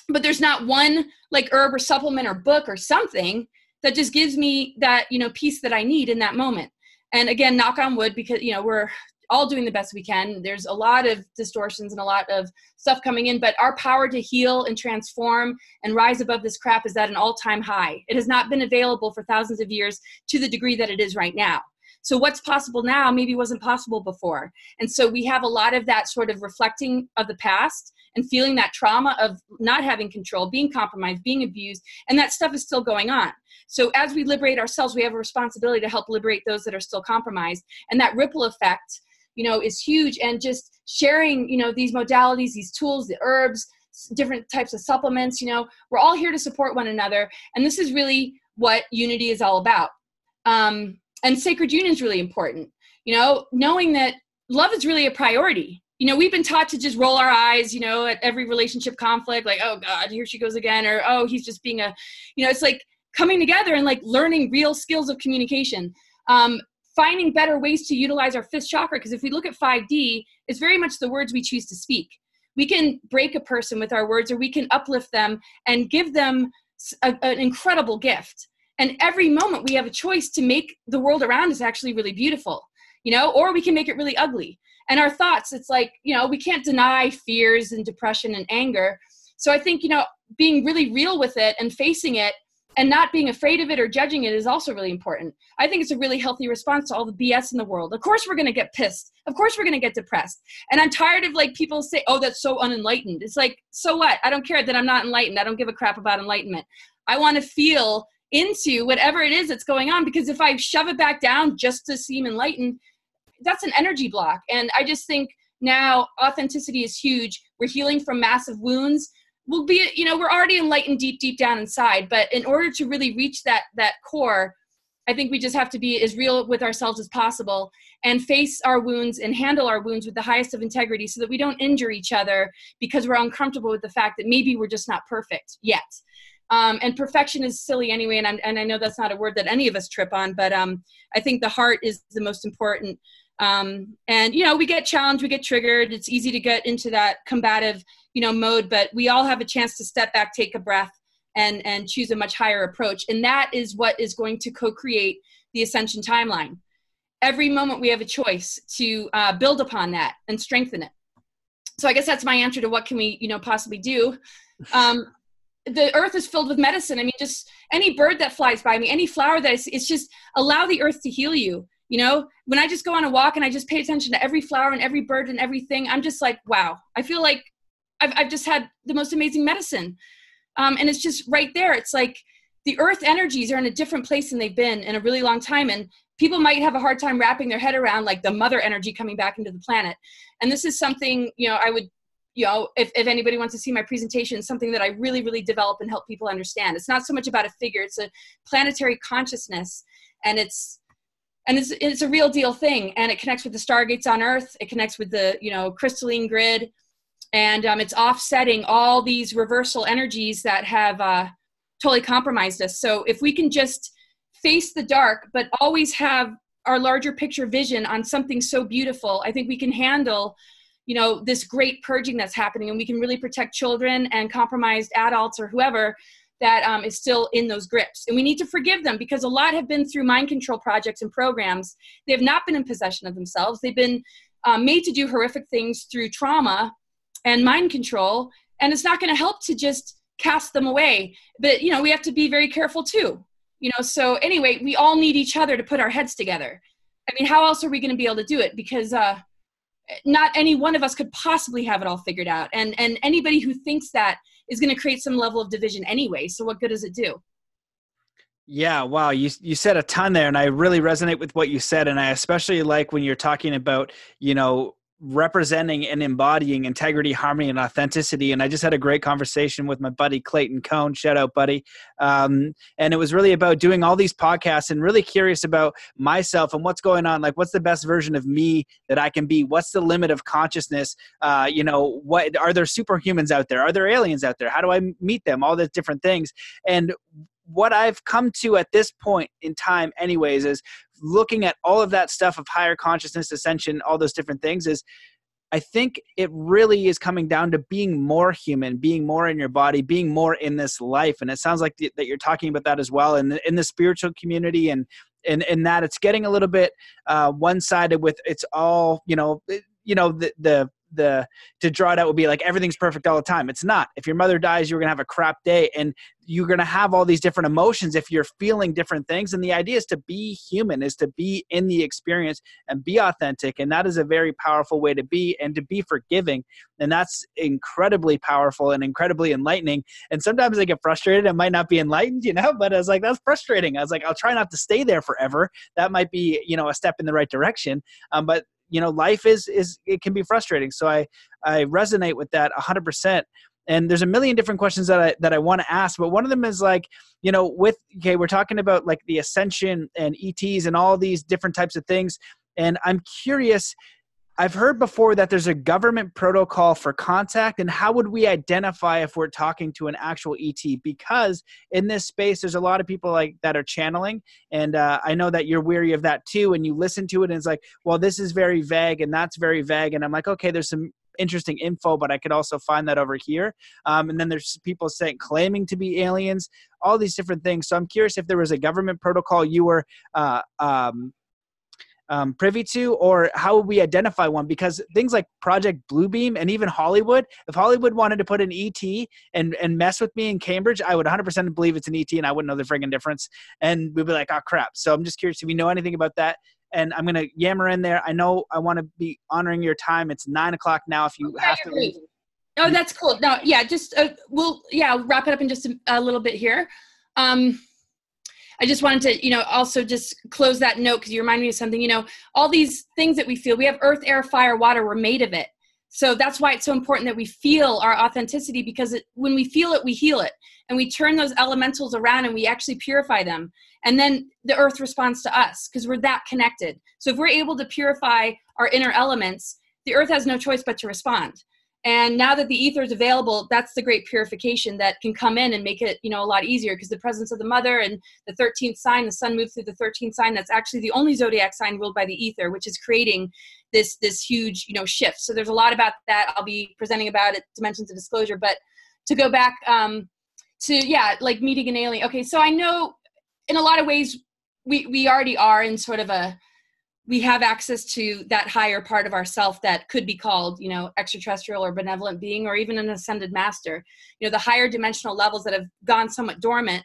but there's not one like herb or supplement or book or something that just gives me that, you know, piece that I need in that moment. And again, knock on wood because, you know, we're all doing the best we can. There's a lot of distortions and a lot of stuff coming in, but our power to heal and transform and rise above this crap is at an all time high. It has not been available for thousands of years to the degree that it is right now. So what's possible now maybe wasn't possible before. And so we have a lot of that sort of reflecting of the past and feeling that trauma of not having control, being compromised, being abused, and that stuff is still going on. So as we liberate ourselves, we have a responsibility to help liberate those that are still compromised. And that ripple effect, you know, is huge. And just sharing, you know, these modalities, these tools, the herbs, different types of supplements, you know, we're all here to support one another. And this is really what unity is all about. Um, and sacred union is really important. You know, knowing that love is really a priority you know, we've been taught to just roll our eyes, you know, at every relationship conflict, like, oh God, here she goes again, or oh, he's just being a, you know, it's like coming together and like learning real skills of communication. Um, finding better ways to utilize our fifth chakra, because if we look at 5D, it's very much the words we choose to speak. We can break a person with our words, or we can uplift them and give them a, an incredible gift. And every moment we have a choice to make the world around us actually really beautiful, you know, or we can make it really ugly and our thoughts it's like you know we can't deny fears and depression and anger so i think you know being really real with it and facing it and not being afraid of it or judging it is also really important. I think it's a really healthy response to all the bs in the world. Of course we're going to get pissed. Of course we're going to get depressed. And i'm tired of like people say oh that's so unenlightened. It's like so what? I don't care that i'm not enlightened. I don't give a crap about enlightenment. I want to feel into whatever it is that's going on because if i shove it back down just to seem enlightened that's an energy block. And i just think now authenticity is huge. We're healing from massive wounds we'll be you know we're already enlightened deep deep down inside but in order to really reach that that core i think we just have to be as real with ourselves as possible and face our wounds and handle our wounds with the highest of integrity so that we don't injure each other because we're uncomfortable with the fact that maybe we're just not perfect yet. Um, and perfection is silly anyway and, i and i know that's not a word that any of us trip on but um, i think the heart is the most important um, and you know we get challenged we get triggered. It's easy to get into that combative you know mode but we all have a chance to step back take a breath and and choose a much higher approach. And that is what is going to co-create the ascension timeline. Every moment we have a choice to uh, build upon that and strengthen it. So i guess that's my answer to what can we you know possibly do. Um, the earth is filled with medicine. I mean just any bird that flies by me any flower that is, it's just allow the earth to heal you you know when i just go on a walk and i just pay attention to every flower and every bird and everything i'm just like wow. I feel like i've, I've just had the most amazing medicine. Um, and it's just right there. It's like the earth energies are in a different place than they've been in a really long time. And people might have a hard time wrapping their head around like the mother energy coming back into the planet. And this is something you know i would you know if, if anybody wants to see my presentation something that i really really develop and help people understand. It's not so much about a figure. It's a planetary consciousness. And it's and it's, it's a real deal thing. And it connects with the stargates on earth. It connects with the you know crystalline grid. And um, it's offsetting all these reversal energies that have uh, totally compromised us. So if we can just face the dark but always have our larger picture vision on something so beautiful i think we can handle you know this great purging that's happening. And we can really protect children and compromised adults or whoever that um, is still in those grips. And we need to forgive them because a lot have been through mind control projects and programs. They have not been in possession of themselves. They've been um, made to do horrific things through trauma and mind control. And it's not going to help to just cast them away. But, you know, we have to be very careful too. You know, so anyway, we all need each other to put our heads together. I mean, how else are we going to be able to do it? Because uh, not any one of us could possibly have it all figured out. And, and anybody who thinks that is going to create some level of division anyway. So what good does it do? Yeah, wow. You you said a ton there and I really resonate with what you said and I especially like when you're talking about, you know, representing and embodying integrity, harmony, and authenticity. And I just had a great conversation with my buddy Clayton Cohn. Shout out, buddy. Um, and it was really about doing all these podcasts and really curious about myself and what's going on. Like, what's the best version of me that I can be? What's the limit of consciousness? Uh, you know, what are there superhumans out there? Are there aliens out there? How do I meet them? All these different things. And what I've come to at this point in time, anyways, is looking at all of that stuff of higher consciousness, ascension, all those different things, is I think it really is coming down to being more human, being more in your body, being more in this life. And it sounds like th- that you're talking about that as well in the, in the spiritual community and and and that it's getting a little bit uh, one-sided with it's all you know you know the the the to draw it out would be like everything's perfect all the time. It's not. If your mother dies, you're gonna have a crap day, and you're gonna have all these different emotions if you're feeling different things. And the idea is to be human, is to be in the experience and be authentic, and that is a very powerful way to be and to be forgiving, and that's incredibly powerful and incredibly enlightening. And sometimes I get frustrated. I might not be enlightened, you know, but I was like, that's frustrating. I was like, I'll try not to stay there forever. That might be, you know, a step in the right direction. Um, but you know life is is it can be frustrating. So i i resonate with that 100% and there's a million different questions that i that i want to ask but one of them is like you know with okay we're talking about like the ascension and ets and all these different types of things. And i'm curious I've heard before that there's a government protocol for contact, and how would we identify if we're talking to an actual ET? Because in this space, there's a lot of people like that are channeling, and uh, I know that you're weary of that too. And you listen to it, and it's like, well, this is very vague, and that's very vague, and I'm like, okay, there's some interesting info, but I could also find that over here. Um, and then there's people saying claiming to be aliens, all these different things. So I'm curious if there was a government protocol you were uh, um, um, privy to, or how would we identify one? Because things like Project Bluebeam and even Hollywood, if Hollywood wanted to put an ET and and mess with me in Cambridge, I would 100% believe it's an ET, and I wouldn't know the friggin' difference, and we'd be like, oh crap. So I'm just curious if you know anything about that. And I'm gonna yammer in there. I know I want to be honoring your time. It's nine o'clock now. If you have to leave. Oh, that's cool. No, yeah, just uh, we'll yeah I'll wrap it up in just a, a little bit here. Um, I just wanted to, you know, also just close that note because you remind me of something. You know, all these things that we feel, we have earth, air, fire, water, we're made of it. So that's why it's so important that we feel our authenticity because it, when we feel it, we heal it. And we turn those elementals around and we actually purify them. And then the earth responds to us because we're that connected. So if we're able to purify our inner elements, the earth has no choice but to respond and now that the ether is available that's the great purification that can come in and make it you know a lot easier because the presence of the mother and the 13th sign the sun moves through the 13th sign that's actually the only zodiac sign ruled by the ether which is creating this this huge you know shift. So there's a lot about that i'll be presenting about it dimensions of disclosure but to go back um to yeah like meeting an alien. Okay so i know in a lot of ways we we already are in sort of a we have access to that higher part of ourself that could be called you know extraterrestrial or benevolent being or even an ascended master. You know the higher dimensional levels that have gone somewhat dormant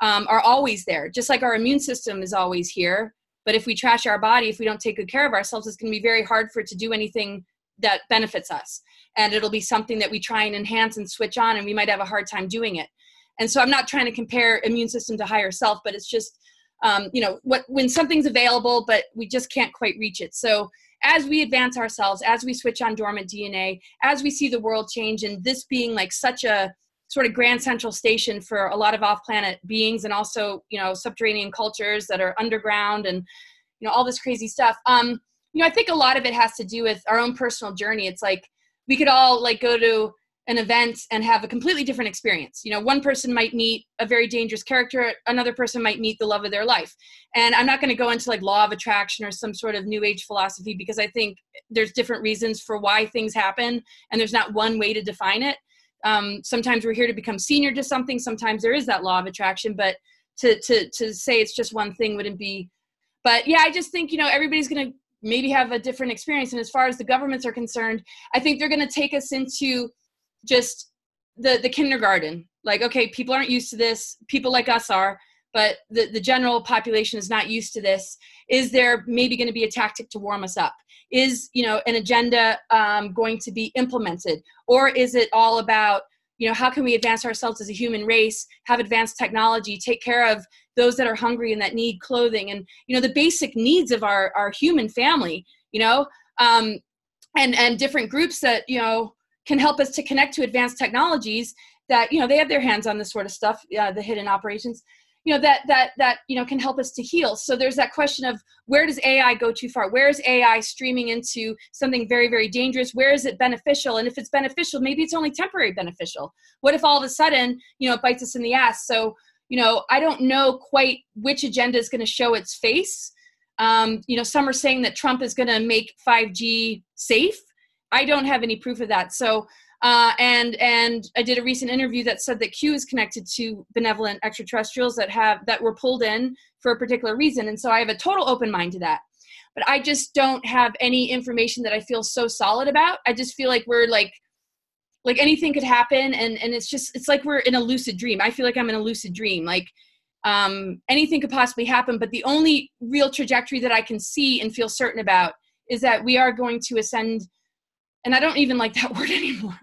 um, are always there. Just like our immune system is always here but if we trash our body if we don't take good care of ourselves it's going to be very hard for it to do anything that benefits us. And it'll be something that we try and enhance and switch on and we might have a hard time doing it. And so i'm not trying to compare immune system to higher self but it's just um, you know what when something's available but we just can't quite reach it. So as we advance ourselves as we switch on dormant dna as we see the world change and this being like such a sort of grand central station for a lot of off-planet beings and also you know subterranean cultures that are underground and you know all this crazy stuff um you know i think a lot of it has to do with our own personal journey. It's like we could all like go to an event and have a completely different experience. You know, one person might meet a very dangerous character, another person might meet the love of their life. And I'm not going to go into like law of attraction or some sort of new age philosophy because I think there's different reasons for why things happen and there's not one way to define it. Um, sometimes we're here to become senior to something, sometimes there is that law of attraction, but to to to say it's just one thing wouldn't be but yeah, I just think, you know, everybody's going to maybe have a different experience and as far as the governments are concerned, I think they're going to take us into just the the kindergarten. Like okay people aren't used to this. People like us are but the, the general population is not used to this. Is there maybe going to be a tactic to warm us up? Is you know an agenda um, going to be implemented? Or is it all about you know how can we advance ourselves as a human race have advanced technology take care of those that are hungry and that need clothing and you know the basic needs of our our human family you know? Um, and and different groups that you know can help us to connect to advanced technologies that you know they have their hands on this sort of stuff uh, the hidden operations you know that that that you know can help us to heal. So there's that question of where does ai go too far? Where is ai streaming into something very very dangerous? Where is it beneficial? And if it's beneficial maybe it's only temporary beneficial. What if all of a sudden you know it bites us in the ass? So you know i don't know quite which agenda is going to show its face. Um, you know some are saying that trump is going to make 5g safe I don't have any proof of that. So Uh, and and I did a recent interview that said that Q is connected to benevolent extraterrestrials that have that were pulled in for a particular reason, and so I have a total open mind to that. But I just don't have any information that I feel so solid about. I just feel like we're like like anything could happen, and and it's just it's like we're in a lucid dream. I feel like I'm in a lucid dream, like um, anything could possibly happen. But the only real trajectory that I can see and feel certain about is that we are going to ascend and I don't even like that word anymore.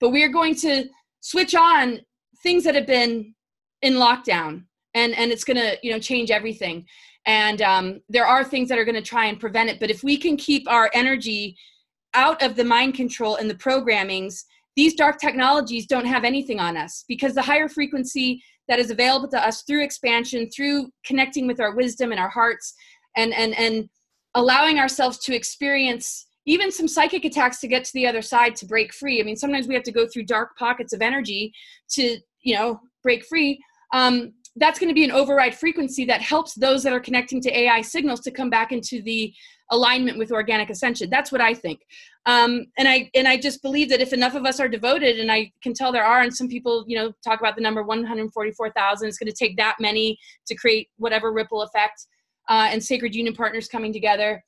But we are going to switch on things that have been in lockdown and and it's going to you know change everything. And um, there are things that are going to try and prevent it but if we can keep our energy out of the mind control and the programmings these dark technologies don't have anything on us because the higher frequency that is available to us through expansion through connecting with our wisdom and our hearts and and and allowing ourselves to experience even some psychic attacks to get to the other side to break free. I mean, sometimes we have to go through dark pockets of energy to, you know, break free. Um, that's going to be an override frequency that helps those that are connecting to AI signals to come back into the alignment with organic ascension. That's what I think. Um, and I and I just believe that if enough of us are devoted, and I can tell there are, and some people, you know, talk about the number 144,000. It's going to take that many to create whatever ripple effect, uh, and sacred union partners coming together.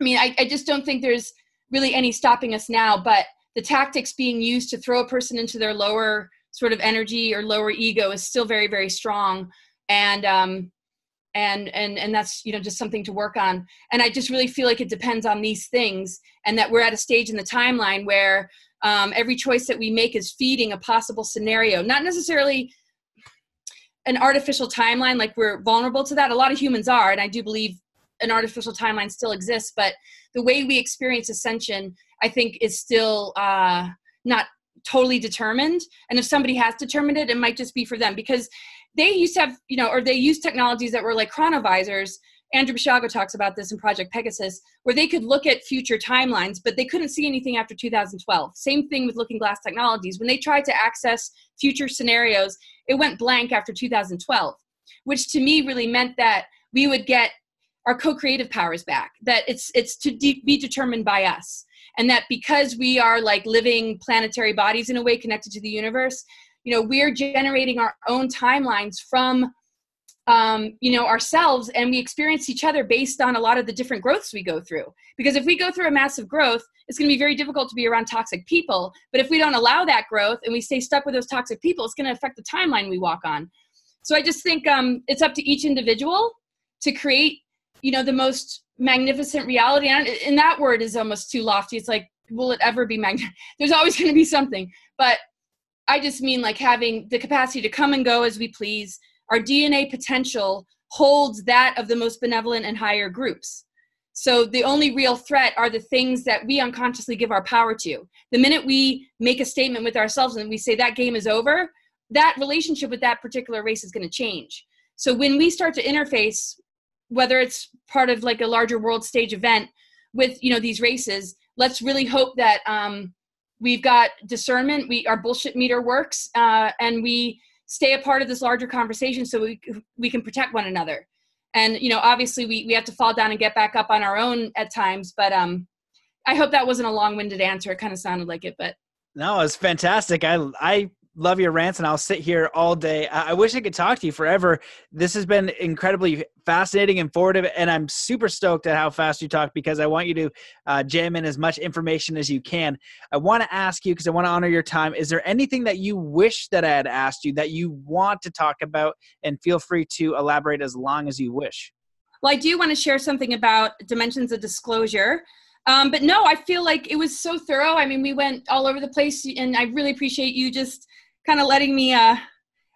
I mean, I, I just don't think there's really any stopping us now, but the tactics being used to throw a person into their lower sort of energy or lower ego is still very, very strong. And, um, and and and that's you know just something to work on. And i just really feel like it depends on these things and that we're at a stage in the timeline where um, every choice that we make is feeding a possible scenario. Not necessarily an artificial timeline like we're vulnerable to that. A lot of humans are and i do believe an artificial timeline still exists, but the way we experience ascension, I think, is still uh, not totally determined. And if somebody has determined it, it might just be for them because they used to have, you know, or they used technologies that were like chronovisors. Andrew Basiago talks about this in Project Pegasus, where they could look at future timelines, but they couldn't see anything after 2012. Same thing with Looking Glass Technologies. When they tried to access future scenarios, it went blank after 2012, which to me really meant that we would get our co-creative powers back that it's it's to de- be determined by us. And that because we are like living planetary bodies in a way connected to the universe you know we're generating our own timelines from um, you know ourselves and we experience each other based on a lot of the different growths we go through. Because if we go through a massive growth it's going to be very difficult to be around toxic people but if we don't allow that growth and we stay stuck with those toxic people it's going to affect the timeline we walk on. So i just think um, it's up to each individual to create you know the most magnificent reality and, and that word is almost too lofty. It's like will it ever be magnificent there's always going to be something. But i just mean like having the capacity to come and go as we please. Our dna potential holds that of the most benevolent and higher groups. So the only real threat are the things that we unconsciously give our power to. The minute we make a statement with ourselves and we say that game is over that relationship with that particular race is going to change. So when we start to interface whether it's part of like a larger world stage event with you know these races let's really hope that um, we've got discernment we our bullshit meter works uh, and we stay a part of this larger conversation so we we can protect one another. And you know obviously we, we have to fall down and get back up on our own at times but um i hope that wasn't a long-winded answer. It kind of sounded like it but no it's fantastic. I i love your rants and I'll sit here all day. I, wish I could talk to you forever. This has been incredibly fascinating, and informative, and I'm super stoked at how fast you talk because I want you to uh, jam in as much information as you can. I want to ask you because I want to honor your time. Is there anything that you wish that I had asked you that you want to talk about? And feel free to elaborate as long as you wish. Well, I do want to share something about dimensions of disclosure. Um, but no, I feel like it was so thorough. I mean, we went all over the place, and I really appreciate you just kind of letting me uh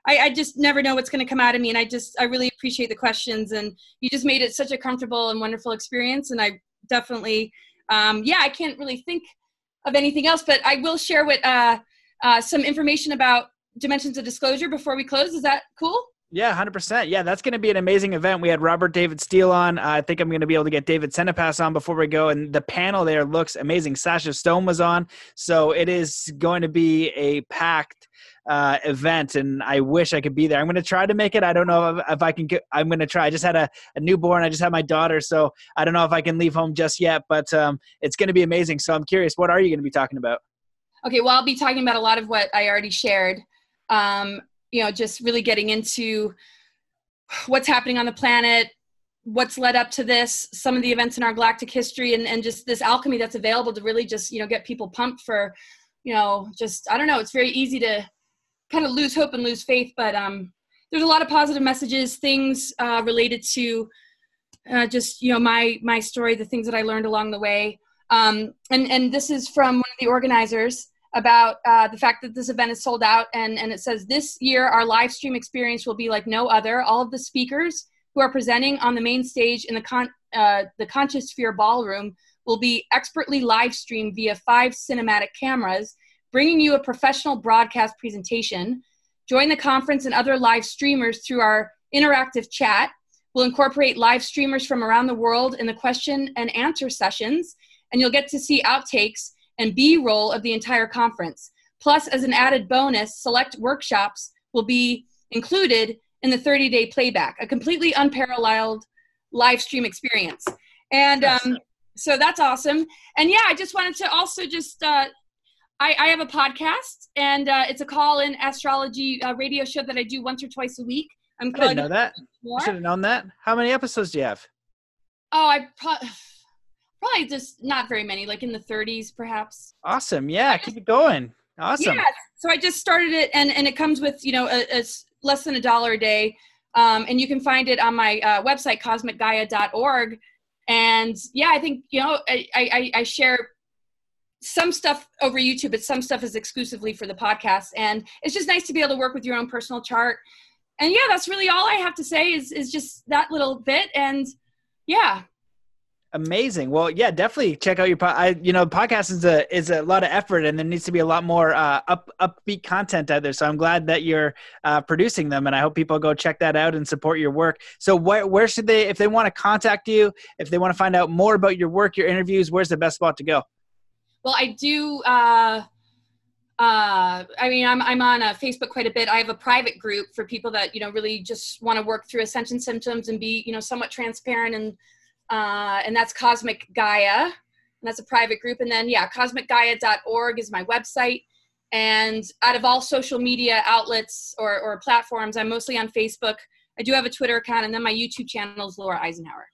I, I just never know what's going to come out of me and i just i really appreciate the questions and you just made it such a comfortable and wonderful experience and i definitely um yeah i can't really think of anything else but i will share with uh, uh some information about dimensions of disclosure before we close is that cool yeah, 100%. Yeah, that's going to be an amazing event. We had Robert David Steele on. Uh, I think I'm going to be able to get David Senepass on before we go. And the panel there looks amazing. Sacha Stone was on. So it is going to be a packed uh, event. And I wish I could be there. I'm going to try to make it. I don't know if, I can get, I'm going to try. I just had a, a, newborn. I just had my daughter. So I don't know if I can leave home just yet, but um, it's going to be amazing. So I'm curious, what are you going to be talking about? Okay, well, I'll be talking about a lot of what I already shared. Um, you know, just really getting into what's happening on the planet, what's led up to this, some of the events in our galactic history, and, and just this alchemy that's available to really just, you know, get people pumped for, you know, just, I don't know, it's very easy to kind of lose hope and lose faith, but um, there's a lot of positive messages, things uh, related to uh, just, you know, my, my story, the things that I learned along the way. Um, and, and this is from one of the organizers about uh, the fact that this event is sold out. And, and it says, This year, our live stream experience will be like no other. All of the speakers who are presenting on the main stage in the, con- uh, the Conscious Sphere Ballroom will be expertly live streamed via five cinematic cameras, bringing you a professional broadcast presentation. Join the conference and other live streamers through our interactive chat. We'll incorporate live streamers from around the world in the question and answer sessions, and you'll get to see outtakes and B roll of the entire conference. Plus, as an added bonus, select workshops will be included in the 30 day playback, a completely unparalleled live stream experience. And um, so that's awesome. And yeah, I just wanted to also just, uh, I, I, have a podcast and uh, it's a call in astrology uh, radio show that I do once or twice a week. I'm I didn't know that. I should have known that. How many episodes do you have? Oh, I pro- probably just not very many, like in the 30s, perhaps. Awesome. Yeah, keep it going. Awesome. Yeah. So I just started it, and and it comes with you know a, a less than a dollar a day, um, and you can find it on my uh, website cosmicgaia.org. And yeah, I think you know I, I, I share some stuff over YouTube, but some stuff is exclusively for the podcast. And it's just nice to be able to work with your own personal chart. And yeah, that's really all I have to say is is just that little bit. And yeah, Amazing. Well, yeah, definitely check out your. Po- I, you know, podcast is a is a lot of effort, and there needs to be a lot more uh, up upbeat content out there. So I'm glad that you're uh, producing them, and I hope people go check that out and support your work. So where where should they, if they want to contact you, if they want to find out more about your work, your interviews, where's the best spot to go? Well, I do. Uh, uh, I mean, I'm I'm on uh, Facebook quite a bit. I have a private group for people that you know really just want to work through ascension symptoms and be you know somewhat transparent and uh, and that's Cosmic Gaia, and that's a private group. And then, yeah, cosmicgaia.org is my website. And out of all social media outlets or, or platforms, I'm mostly on Facebook. I do have a Twitter account, and then my YouTube channel is Laura Eisenhower.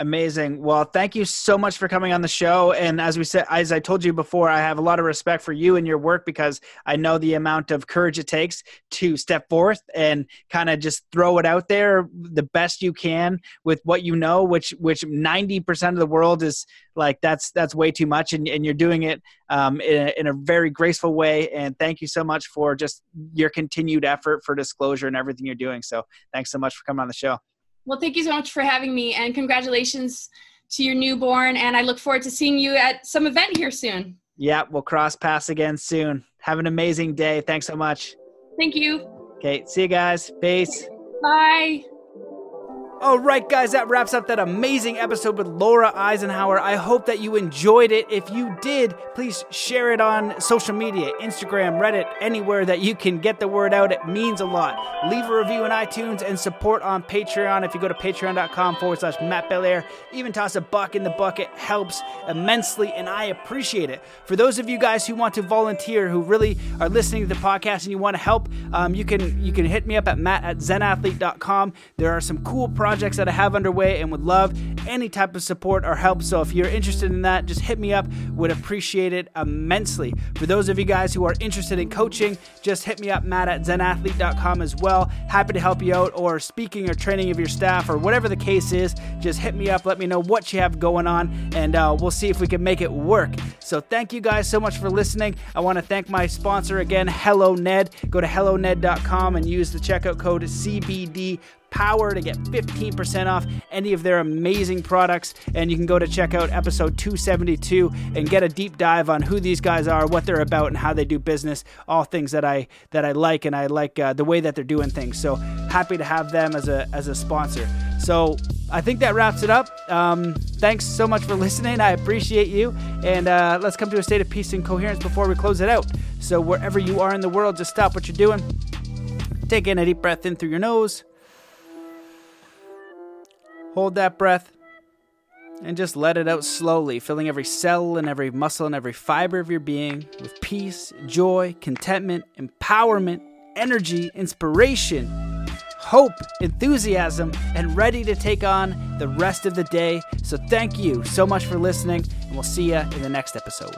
Amazing. Well, thank you so much for coming on the show. And as we said, as I told you before, I have a lot of respect for you and your work because I know the amount of courage it takes to step forth and kind of just throw it out there the best you can with what you know, which which ninety percent of the world is like that's that's way too much, and, and you're doing it um, in, a, in a very graceful way. And thank you so much for just your continued effort for disclosure and everything you're doing. So thanks so much for coming on the show. Well, thank you so much for having me, and congratulations to your newborn. And I look forward to seeing you at some event here soon. Yeah, we'll cross paths again soon. Have an amazing day. Thanks so much. Thank you. Okay, see you guys. Peace. Bye. All right, guys, that wraps up that amazing episode with Laura Eisenhower. I hope that you enjoyed it. If you did, please share it on social media Instagram, Reddit, anywhere that you can get the word out. It means a lot. Leave a review on iTunes and support on Patreon. If you go to patreon.com forward slash Matt Belair, even toss a buck in the bucket helps immensely, and I appreciate it. For those of you guys who want to volunteer, who really are listening to the podcast and you want to help, um, you can you can hit me up at matt at zenathlete.com. There are some cool projects projects that I have underway and would love any type of support or help. So if you're interested in that, just hit me up. Would appreciate it immensely. For those of you guys who are interested in coaching, just hit me up, matt at zenathlete.com as well. Happy to help you out or speaking or training of your staff or whatever the case is. Just hit me up. Let me know what you have going on and uh, we'll see if we can make it work. So thank you guys so much for listening. I want to thank my sponsor again, Hello Ned. Go to helloned.com and use the checkout code CBD power to get 15% off any of their amazing products. And you can go to check out episode 272 and get a deep dive on who these guys are, what they're about, and how they do business. All things that I that I like, and I like uh, the way that they're doing things. So happy to have them as a as a sponsor. So I think that wraps it up. Um, thanks so much for listening. I appreciate you. And uh, let's come to a state of peace and coherence before we close it out. So, wherever you are in the world, just stop what you're doing. Take in a deep breath in through your nose. Hold that breath and just let it out slowly, filling every cell and every muscle and every fiber of your being with peace, joy, contentment, empowerment, energy, inspiration, hope, enthusiasm, and ready to take on the rest of the day. So, thank you so much for listening, and we'll see you in the next episode.